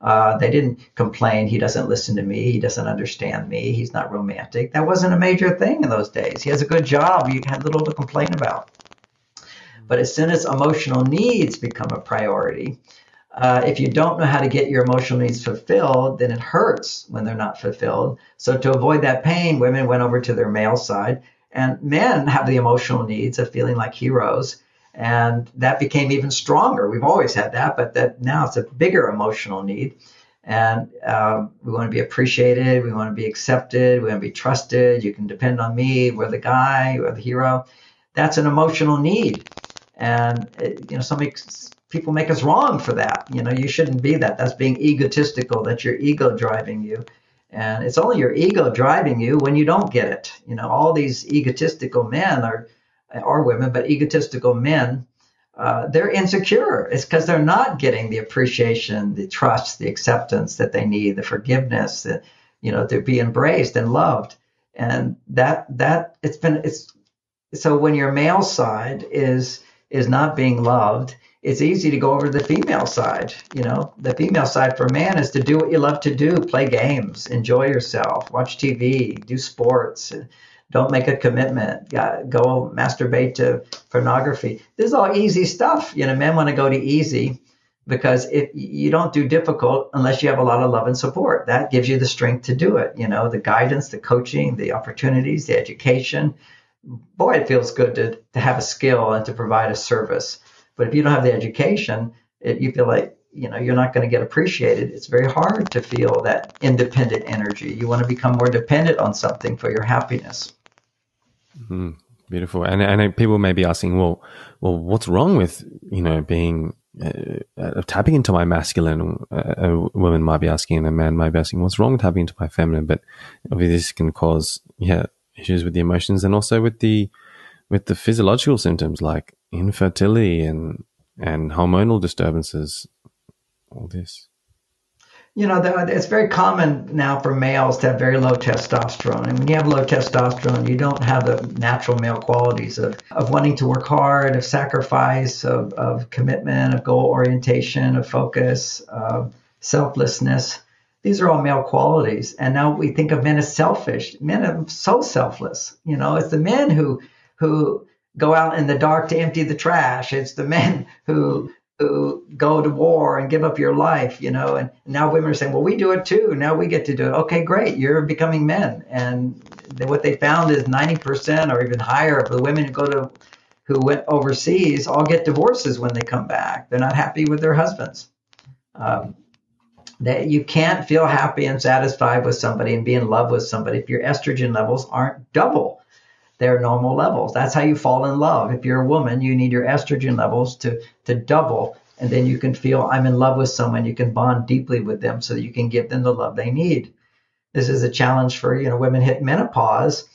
Uh, they didn't complain. He doesn't listen to me. He doesn't understand me. He's not romantic. That wasn't a major thing in those days. He has a good job. You had little to complain about. But as soon as emotional needs become a priority, uh, if you don't know how to get your emotional needs fulfilled, then it hurts when they're not fulfilled. So to avoid that pain, women went over to their male side, and men have the emotional needs of feeling like heroes, and that became even stronger. We've always had that, but that now it's a bigger emotional need. And uh, we want to be appreciated. We want to be accepted. We want to be trusted. You can depend on me. We're the guy. We're the hero. That's an emotional need and it, you know some people make us wrong for that you know you shouldn't be that that's being egotistical that's your ego driving you and it's only your ego driving you when you don't get it you know all these egotistical men are or women but egotistical men uh, they're insecure it's because they're not getting the appreciation the trust the acceptance that they need the forgiveness that you know to be embraced and loved and that that it's been it's so when your male side is is not being loved, it's easy to go over to the female side. You know, the female side for man is to do what you love to do, play games, enjoy yourself, watch TV, do sports. Don't make a commitment. Go masturbate to pornography. This is all easy stuff. You know, men want to go to easy because if you don't do difficult unless you have a lot of love and support. That gives you the strength to do it. You know, the guidance, the coaching, the opportunities, the education, boy, it feels good to, to have a skill and to provide a service. But if you don't have the education, it, you feel like you know you're not going to get appreciated. It's very hard to feel that independent energy. You want to become more dependent on something for your happiness. Mm, beautiful. And and people may be asking, well, well, what's wrong with you know being uh, uh, tapping into my masculine? Uh, a woman might be asking, and a man might be asking, what's wrong with tapping into my feminine? But obviously, this can cause yeah issues with the emotions and also with the with the physiological symptoms like infertility and and hormonal disturbances all this you know it's very common now for males to have very low testosterone and when you have low testosterone you don't have the natural male qualities of, of wanting to work hard of sacrifice of, of commitment of goal orientation of focus of selflessness these are all male qualities. And now we think of men as selfish. Men are so selfless. You know, it's the men who who go out in the dark to empty the trash. It's the men who who go to war and give up your life, you know, and now women are saying, well, we do it too. Now we get to do it. Okay, great. You're becoming men. And what they found is 90% or even higher of the women who go to, who went overseas all get divorces when they come back. They're not happy with their husbands. Um, that you can't feel happy and satisfied with somebody and be in love with somebody if your estrogen levels aren't double their normal levels. That's how you fall in love. If you're a woman, you need your estrogen levels to, to double And then you can feel I'm in love with someone. You can bond deeply with them so that you can give them the love they need. This is a challenge for, you know, women hit menopause.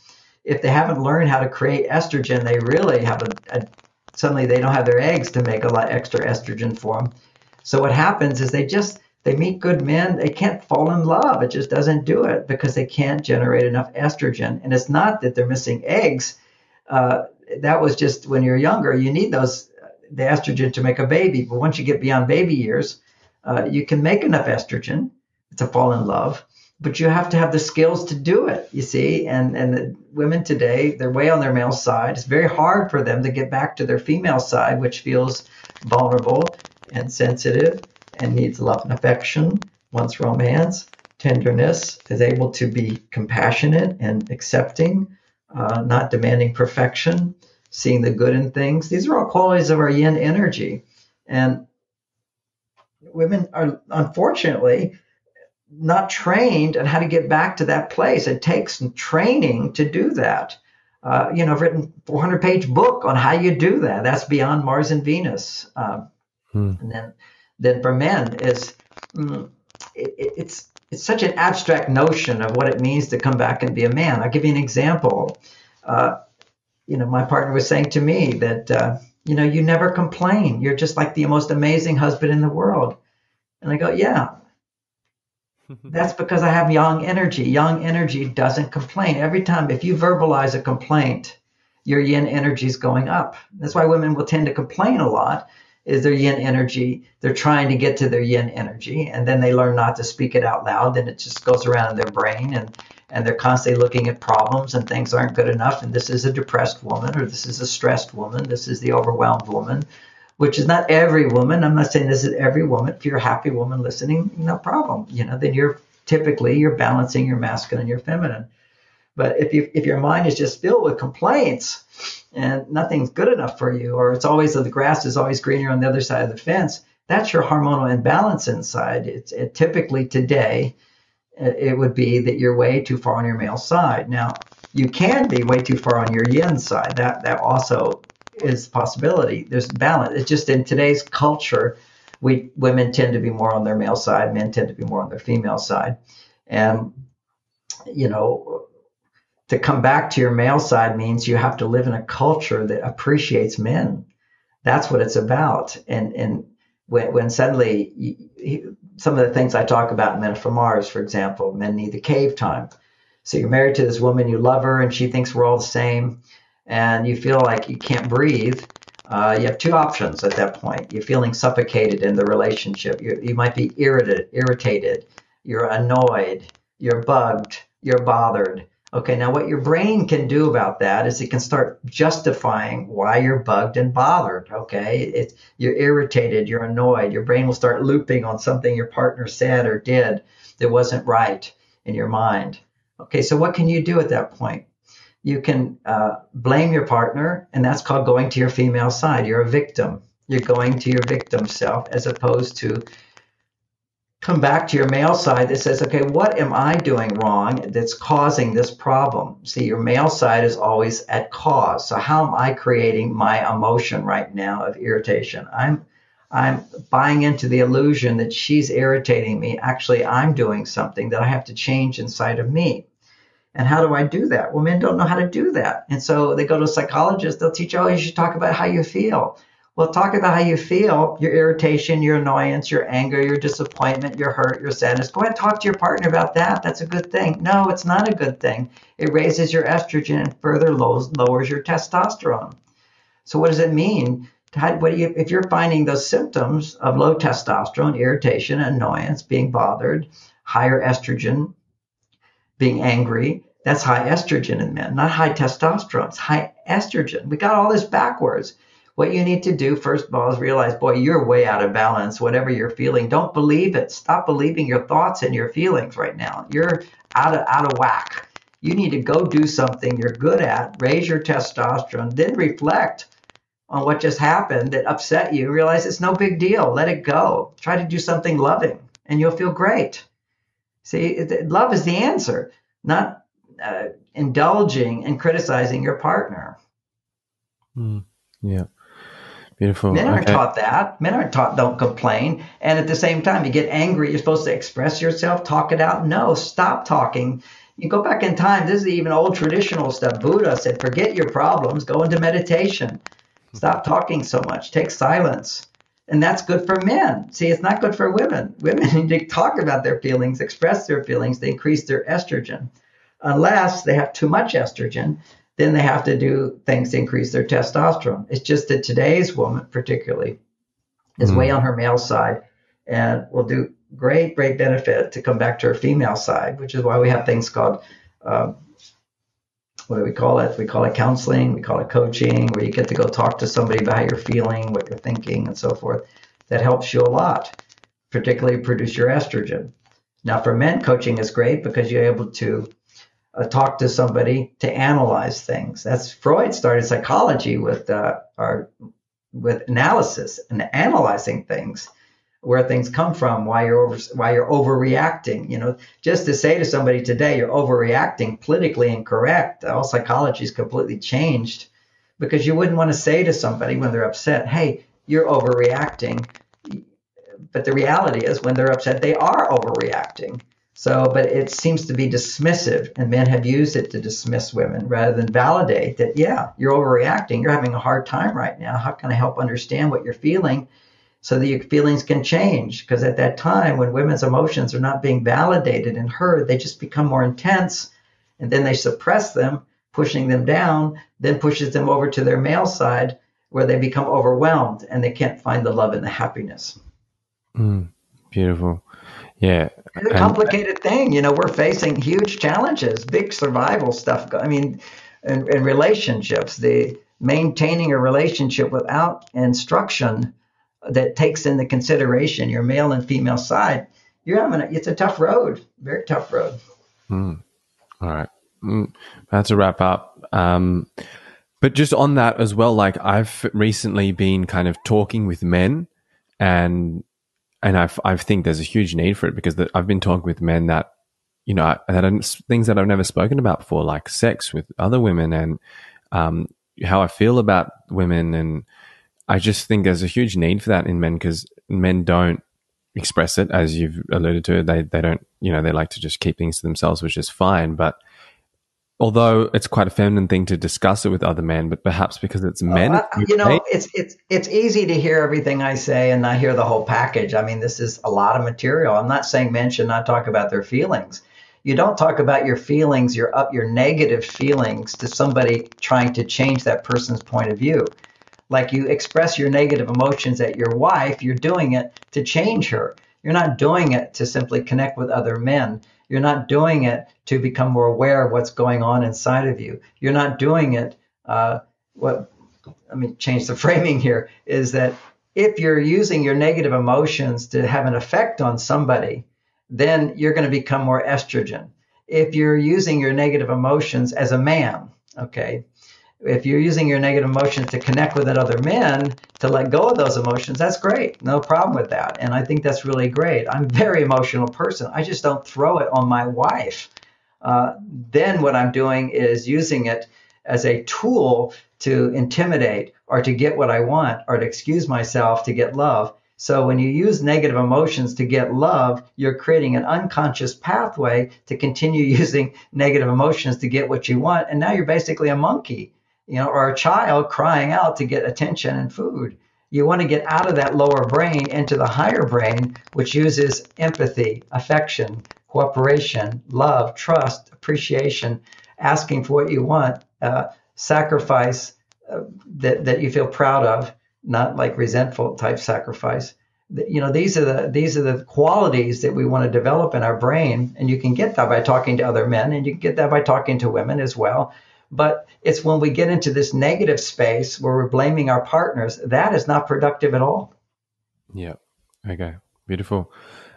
If they haven't learned how to create estrogen, they really have a, a suddenly they don't have their eggs to make a lot extra estrogen for them. So what happens is they just they meet good men, they can't fall in love. It just doesn't do it because they can't generate enough estrogen. And it's not that they're missing eggs. Uh, that was just when you're younger, you need those the estrogen to make a baby. But once you get beyond baby years, uh, you can make enough estrogen to fall in love. But you have to have the skills to do it, you see. And and the women today, they're way on their male side. It's very hard for them to get back to their female side, which feels vulnerable and sensitive and needs love and affection, wants romance, tenderness, is able to be compassionate and accepting, uh, not demanding perfection, seeing the good in things. These are all qualities of our yin energy. And women are unfortunately not trained on how to get back to that place. It takes training to do that. Uh, you know, I've written 400 page book on how you do that. That's beyond Mars and Venus. Um, hmm. And then than for men is mm, it, it's it's such an abstract notion of what it means to come back and be a man. I'll give you an example. Uh, you know, my partner was saying to me that uh, you know you never complain. You're just like the most amazing husband in the world. And I go, yeah. That's because I have yang energy. Yang energy doesn't complain. Every time, if you verbalize a complaint, your yin energy is going up. That's why women will tend to complain a lot is their yin energy. They're trying to get to their yin energy, and then they learn not to speak it out loud. Then it just goes around in their brain, and and they're constantly looking at problems, and things aren't good enough. And this is a depressed woman, or this is a stressed woman, this is the overwhelmed woman, which is not every woman. I'm not saying this is every woman. If you're a happy woman listening, no problem. You know, then you're typically you're balancing your masculine and your feminine. But if you if your mind is just filled with complaints and nothing's good enough for you, or it's always the grass is always greener on the other side of the fence, that's your hormonal imbalance inside. It's it, typically today it would be that you're way too far on your male side. Now you can be way too far on your yin side. That that also is possibility. There's balance. It's just in today's culture, we women tend to be more on their male side, men tend to be more on their female side, and you know to come back to your male side means you have to live in a culture that appreciates men. That's what it's about. And and when, when suddenly you, some of the things I talk about in Men from Mars, for example, men need the cave time. So you're married to this woman, you love her, and she thinks we're all the same, and you feel like you can't breathe. Uh, you have two options at that point. You're feeling suffocated in the relationship. you you might be irritated, irritated. You're annoyed. You're bugged. You're bothered Okay, now what your brain can do about that is it can start justifying why you're bugged and bothered. Okay, it's, you're irritated, you're annoyed. Your brain will start looping on something your partner said or did that wasn't right in your mind. Okay, so what can you do at that point? You can uh, blame your partner, and that's called going to your female side. You're a victim. You're going to your victim self as opposed to come back to your male side that says, okay, what am I doing wrong that's causing this problem? See, your male side is always at cause. So how am I creating my emotion right now of irritation? I'm I'm buying into the illusion that she's irritating me. Actually, I'm doing something that I have to change inside of me. And how do I do that? Well, men don't know how to do that. And so they go to a psychologist. They'll teach, oh, you should talk about how you feel. Well, talk about how you feel, your irritation, your annoyance, your anger, your disappointment, your hurt, your sadness. Go ahead and talk to your partner about that. That's a good thing. No, it's not a good thing. It raises your estrogen and further lowers, your testosterone. So what does it mean? How, you, if you're finding those symptoms of low testosterone, irritation, annoyance, being bothered, higher estrogen, being angry, that's high estrogen in men, not high testosterone. It's high estrogen. We got all this backwards. What you need to do, first of all, is realize, boy, you're way out of balance. Whatever you're feeling, don't believe it. Stop believing your thoughts and your feelings right now. You're out of out of whack. You need to go do something you're good at, raise your testosterone, then reflect on what just happened that upset you. Realize it's no big deal. Let it go. Try to do something loving, and you'll feel great. See, love is the answer, not uh, indulging and criticizing your partner. Mm, yeah. Beautiful. Men aren't okay. taught that. Men aren't taught don't complain. And at the same time, you get angry. You're supposed to express yourself, talk it out. No, stop talking. You go back in time. This is even old traditional stuff. Buddha said, forget your problems, go into meditation. Stop talking so much. Take silence. And that's good for men. See, it's not good for women. Women need to talk about their feelings, express their feelings, they increase their estrogen. Unless they have too much estrogen, then they have to do things to increase their testosterone. It's just that today's woman, particularly, is mm. way on her male side and will do great, great benefit to come back to her female side, which is why we have things called, um, what do we call it? We call it counseling, we call it coaching, where you get to go talk to somebody about how you're feeling, what you're thinking, and so forth. That helps you a lot, particularly produce your estrogen. Now, for men, coaching is great because you're able to uh, talk to somebody to analyze things. That's Freud started psychology with uh, our with analysis and analyzing things, where things come from, why you're over, why you're overreacting. You know, just to say to somebody today you're overreacting, politically incorrect. All psychology is completely changed because you wouldn't want to say to somebody when they're upset, "Hey, you're overreacting." But the reality is, when they're upset, they are overreacting so, but it seems to be dismissive, and men have used it to dismiss women rather than validate that, yeah, you're overreacting. You're having a hard time right now. How can I help understand what you're feeling so that your feelings can change? Because at that time, when women's emotions are not being validated and heard, they just become more intense, and then they suppress them, pushing them down, then pushes them over to their male side where they become overwhelmed and they can't find the love and the happiness. Mm, beautiful. Yeah. It's a complicated thing. You know, we're facing huge challenges, big survival stuff. I mean, in, in relationships, the maintaining a relationship without instruction that takes into consideration your male and female side, you're having a, it's a tough road, very tough road. Mm. All right. Mm. That's a wrap up. Um, but just on that as well, like I've recently been kind of talking with men and and I I think there's a huge need for it because the, I've been talking with men that you know that are things that I've never spoken about before, like sex with other women and um, how I feel about women, and I just think there's a huge need for that in men because men don't express it as you've alluded to. They they don't you know they like to just keep things to themselves, which is fine, but although it's quite a feminine thing to discuss it with other men, but perhaps because it's men, uh, you know, it's it's it's easy to hear everything I say and not hear the whole package. I mean, this is a lot of material. I'm not saying men should not talk about their feelings. You don't talk about your feelings, your up your negative feelings to somebody trying to change that person's point of view. Like you express your negative emotions at your wife, you're doing it to change her. You're not doing it to simply connect with other men. You're not doing it to become more aware of what's going on inside of you. You're not doing it. Uh, what let me change the framing here is that if you're using your negative emotions to have an effect on somebody, then you're going to become more estrogen. If you're using your negative emotions as a man, okay, if you're using your negative emotions to connect with other men to let go of those emotions that's great. No problem with that. And i think that's really great. I'm a very emotional person. I just don't throw it on my wife. Uh, then what i'm doing is using it as a tool to intimidate or to get what i want or to excuse myself to get love. So when you use negative emotions to get love, you're creating an unconscious pathway to continue using negative emotions to get what you want. And now you're basically a monkey you know, or a child crying out to get attention and food. You want to get out of that lower brain into the higher brain, which uses empathy, affection, cooperation, love, trust, appreciation, asking for what you want, uh, sacrifice uh, that, that you feel proud of, not like resentful type sacrifice. You know, these are the these are the qualities that we want to develop in our brain, and you can get that by talking to other men, and you can get that by talking to women as well. But it's when we get into this negative space where we're blaming our partners, that is not productive at all. Yeah. Okay. Beautiful.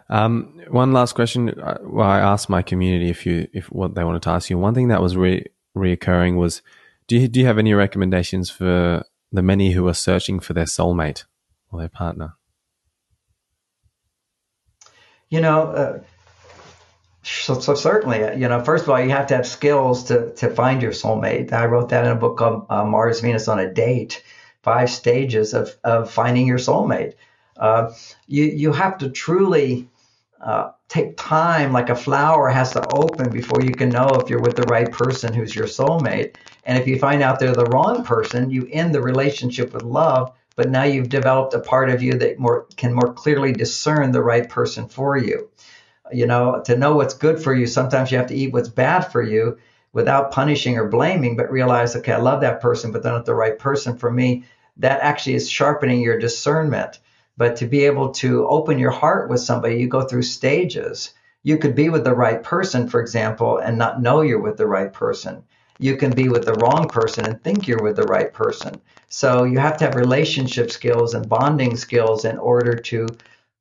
Um, one last question. Uh, well, I asked my community if you if what they wanted to ask you. One thing that was re- reoccurring was, do you do you have any recommendations for the many who are searching for their soulmate or their partner? You know, uh, so, so, certainly, you know, first of all, you have to have skills to, to find your soulmate. I wrote that in a book called uh, Mars Venus on a Date. five stages of, of finding your soulmate. Uh, you, you have to truly uh, take time, like a flower has to open before you can know if you're with the right person who's your soulmate. And if you find out they're the wrong person, you end the relationship with love, but now you've developed a part of you that more can more clearly discern the right person for you. You know, to know what's good for you, sometimes you have to eat what's bad for you without punishing or blaming, but realize, okay, I love that person, but they're not the right person for me. That actually is sharpening your discernment. But to be able to open your heart with somebody, you go through stages. You could be with the right person, for example, and not know you're with the right person. You can be with the wrong person and think you're with the right person. So you have to have relationship skills and bonding skills in order to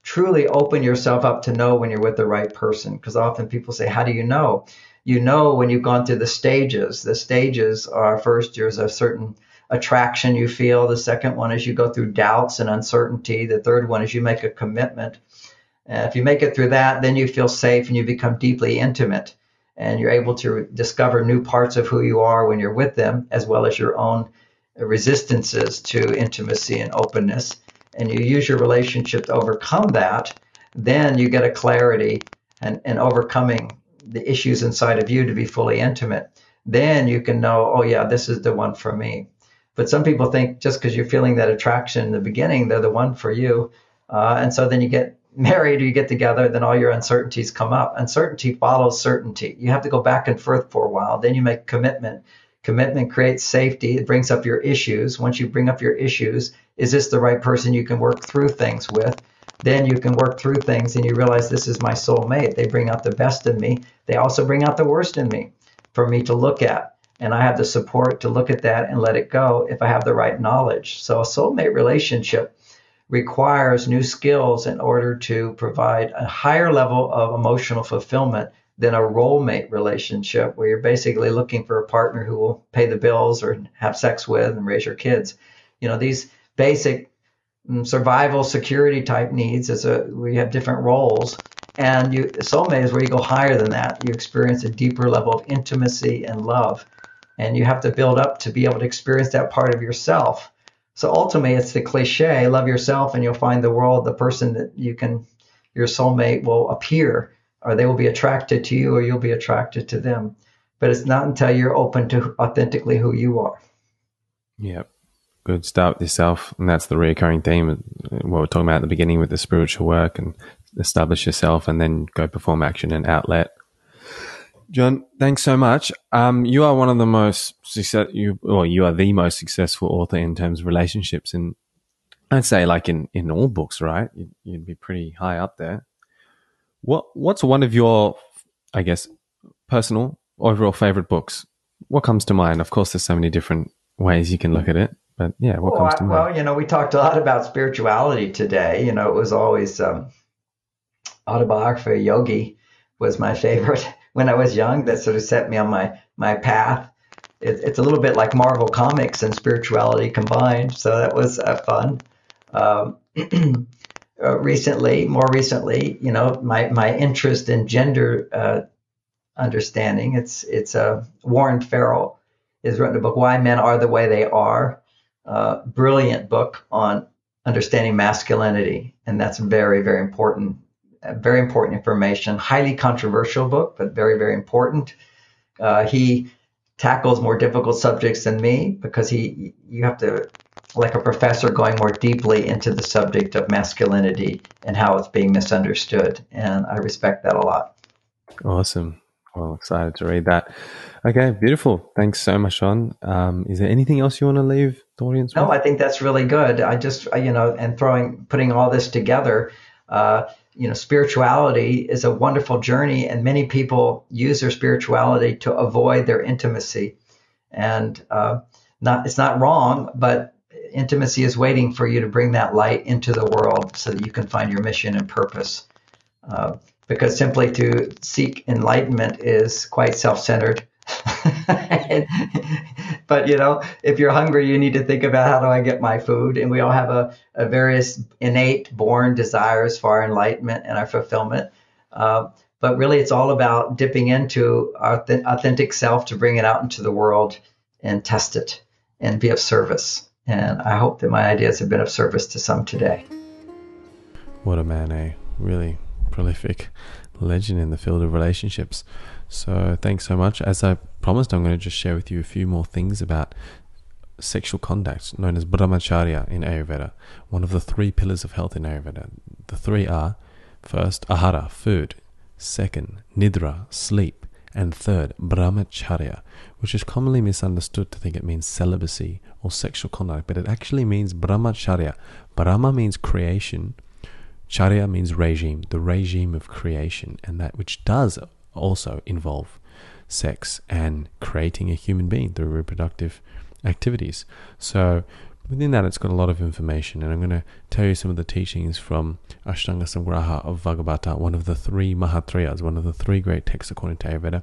truly open yourself up to know when you're with the right person. Because often people say, How do you know? You know when you've gone through the stages. The stages are first, there's a certain attraction you feel. The second one is you go through doubts and uncertainty. The third one is you make a commitment. And if you make it through that, then you feel safe and you become deeply intimate and you're able to discover new parts of who you are when you're with them, as well as your own resistances to intimacy and openness. And you use your relationship to overcome that, then you get a clarity and, and overcoming the issues inside of you to be fully intimate. Then you can know, oh, yeah, this is the one for me. But some people think just because you're feeling that attraction in the beginning, they're the one for you. Uh, and so then you get married or you get together, then all your uncertainties come up. Uncertainty follows certainty. You have to go back and forth for a while. Then you make commitment. Commitment creates safety. It brings up your issues. Once you bring up your issues, is this the right person you can work through things with? Then you can work through things and you realize this is my soulmate. They bring out the best in me. They also bring out the worst in me for me to look at and I have the support to look at that and let it go if I have the right knowledge. So a soulmate relationship requires new skills in order to provide a higher level of emotional fulfillment than a role mate relationship where you're basically looking for a partner who will pay the bills or have sex with and raise your kids. You know, these basic mm, survival security type needs is a we have different roles and you soulmate is where you go higher than that. You experience a deeper level of intimacy and love and you have to build up to be able to experience that part of yourself. So ultimately, it's the cliche: love yourself, and you'll find the world. The person that you can, your soulmate will appear, or they will be attracted to you, or you'll be attracted to them. But it's not until you're open to authentically who you are. Yep. Good. Start with yourself. And that's the recurring theme, what we're talking about at the beginning with the spiritual work and establish yourself and then go perform action and outlet. John, thanks so much. Um, you are one of the most success, you, or you are the most successful author in terms of relationships. And I'd say like in, in all books, right? You'd, you'd be pretty high up there. What, what's one of your, I guess, personal overall favorite books? What comes to mind? Of course, there's so many different ways you can look at it, but yeah, what well, comes to mind? Well, you know, we talked a lot about spirituality today. You know, it was always, um, autobiography yogi was my favorite when I was young that sort of set me on my my path. It, it's a little bit like Marvel Comics and spirituality combined, so that was uh, fun. Um, uh, recently, more recently, you know, my my interest in gender uh, understanding. It's it's a uh, Warren Farrell has written a book, Why Men Are the Way They Are. Uh, brilliant book on understanding masculinity, and that's very very important very important information. Highly controversial book, but very, very important. Uh, he tackles more difficult subjects than me because he you have to like a professor going more deeply into the subject of masculinity and how it's being misunderstood and i respect that a lot awesome well excited to read that okay beautiful thanks so much John. um, is there anything else you want to leave the audience no with? i think that's really good i just you know and throwing putting all this together uh, you know, spirituality is a wonderful journey, and many people use their spirituality to avoid their intimacy. And uh, not it's not wrong, but intimacy is waiting for you to bring that light into the world so that you can find your mission and purpose. Uh, because simply to seek enlightenment is quite self-centered. but you know, if you're hungry, you need to think about how do I get my food, and we all have a, a various innate, born desires for our enlightenment and our fulfillment. Uh, but really, it's all about dipping into our th- authentic self to bring it out into the world and test it and be of service. And I hope that my ideas have been of service to some today. What a man, eh? Really prolific legend in the field of relationships. So thanks so much. As I promised, I'm going to just share with you a few more things about sexual conduct, known as brahmacharya in Ayurveda, one of the three pillars of health in Ayurveda. The three are first, ahara, food, second, nidra, sleep, and third, brahmacharya, which is commonly misunderstood to think it means celibacy or sexual conduct, but it actually means brahmacharya. Brahma means creation, charya means regime, the regime of creation, and that which does also involve sex and creating a human being through reproductive activities. So within that, it's got a lot of information, and I'm going to tell you some of the teachings from Ashtanga Samgraha of Vagbhata, one of the three Mahatriyas, one of the three great texts according to Ayurveda.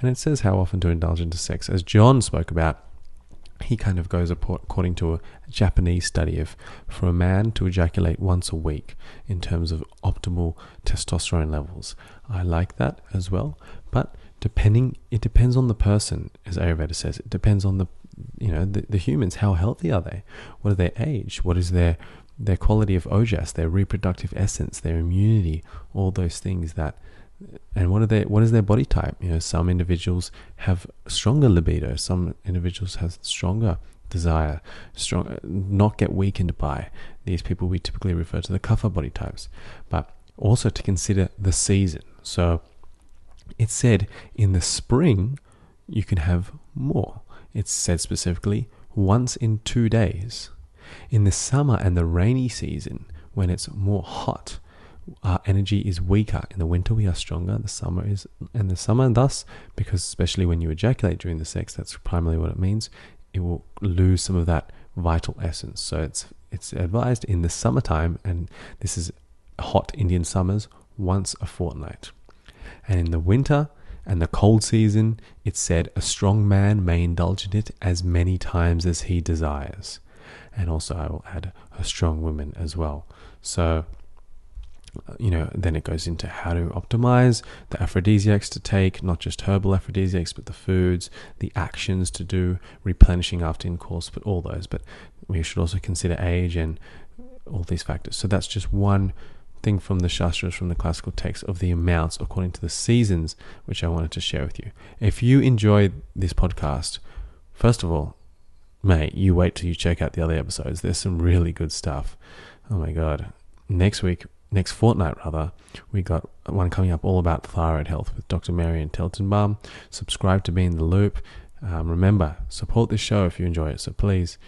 And it says how often to indulge into sex. As John spoke about, he kind of goes according to a Japanese study of for a man to ejaculate once a week in terms of optimal testosterone levels. I like that as well, but depending, it depends on the person, as Ayurveda says. It depends on the you know the, the humans how healthy are they what are their age what is their their quality of ojas their reproductive essence their immunity all those things that and what are their what is their body type? You know some individuals have stronger libido some individuals have stronger desire strong not get weakened by these people we typically refer to the kapha body types but also to consider the season. So it said in the spring you can have more. It said specifically once in two days. In the summer and the rainy season, when it's more hot, our energy is weaker. In the winter, we are stronger. The summer is, and the summer, thus, because especially when you ejaculate during the sex, that's primarily what it means. It will lose some of that vital essence. So it's it's advised in the summertime, and this is hot Indian summers, once a fortnight. And in the winter, and the cold season, it said, a strong man may indulge in it as many times as he desires. And also, I will add a strong woman as well. So, you know, then it goes into how to optimize the aphrodisiacs to take, not just herbal aphrodisiacs, but the foods, the actions to do, replenishing after intercourse, but all those. But we should also consider age and all these factors. So that's just one thing from the Shastras, from the classical text, of the amounts according to the seasons, which I wanted to share with you. If you enjoyed this podcast, first of all, mate, you wait till you check out the other episodes. There's some really good stuff. Oh my God. Next week, next fortnight rather, we got one coming up all about thyroid health with Dr. Marianne Teitelbaum. Subscribe to be in the loop. Um, remember, support this show if you enjoy it. So please,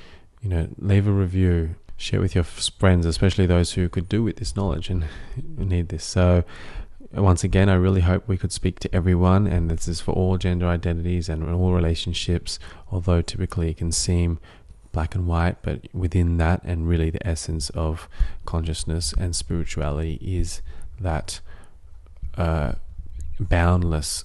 you know, leave a review, share with your friends, especially those who could do with this knowledge and need this. So, once again, I really hope we could speak to everyone, and this is for all gender identities and all relationships, although typically it can seem black and white, but within that, and really the essence of consciousness and spirituality is that uh, boundless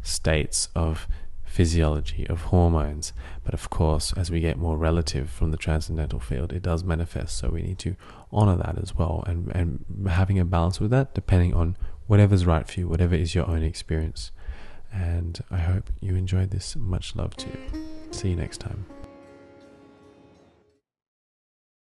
states of physiology, of hormones. But of course, as we get more relative from the transcendental field, it does manifest. So we need to honor that as well and, and having a balance with that, depending on whatever's right for you, whatever is your own experience. And I hope you enjoyed this. Much love to you. See you next time.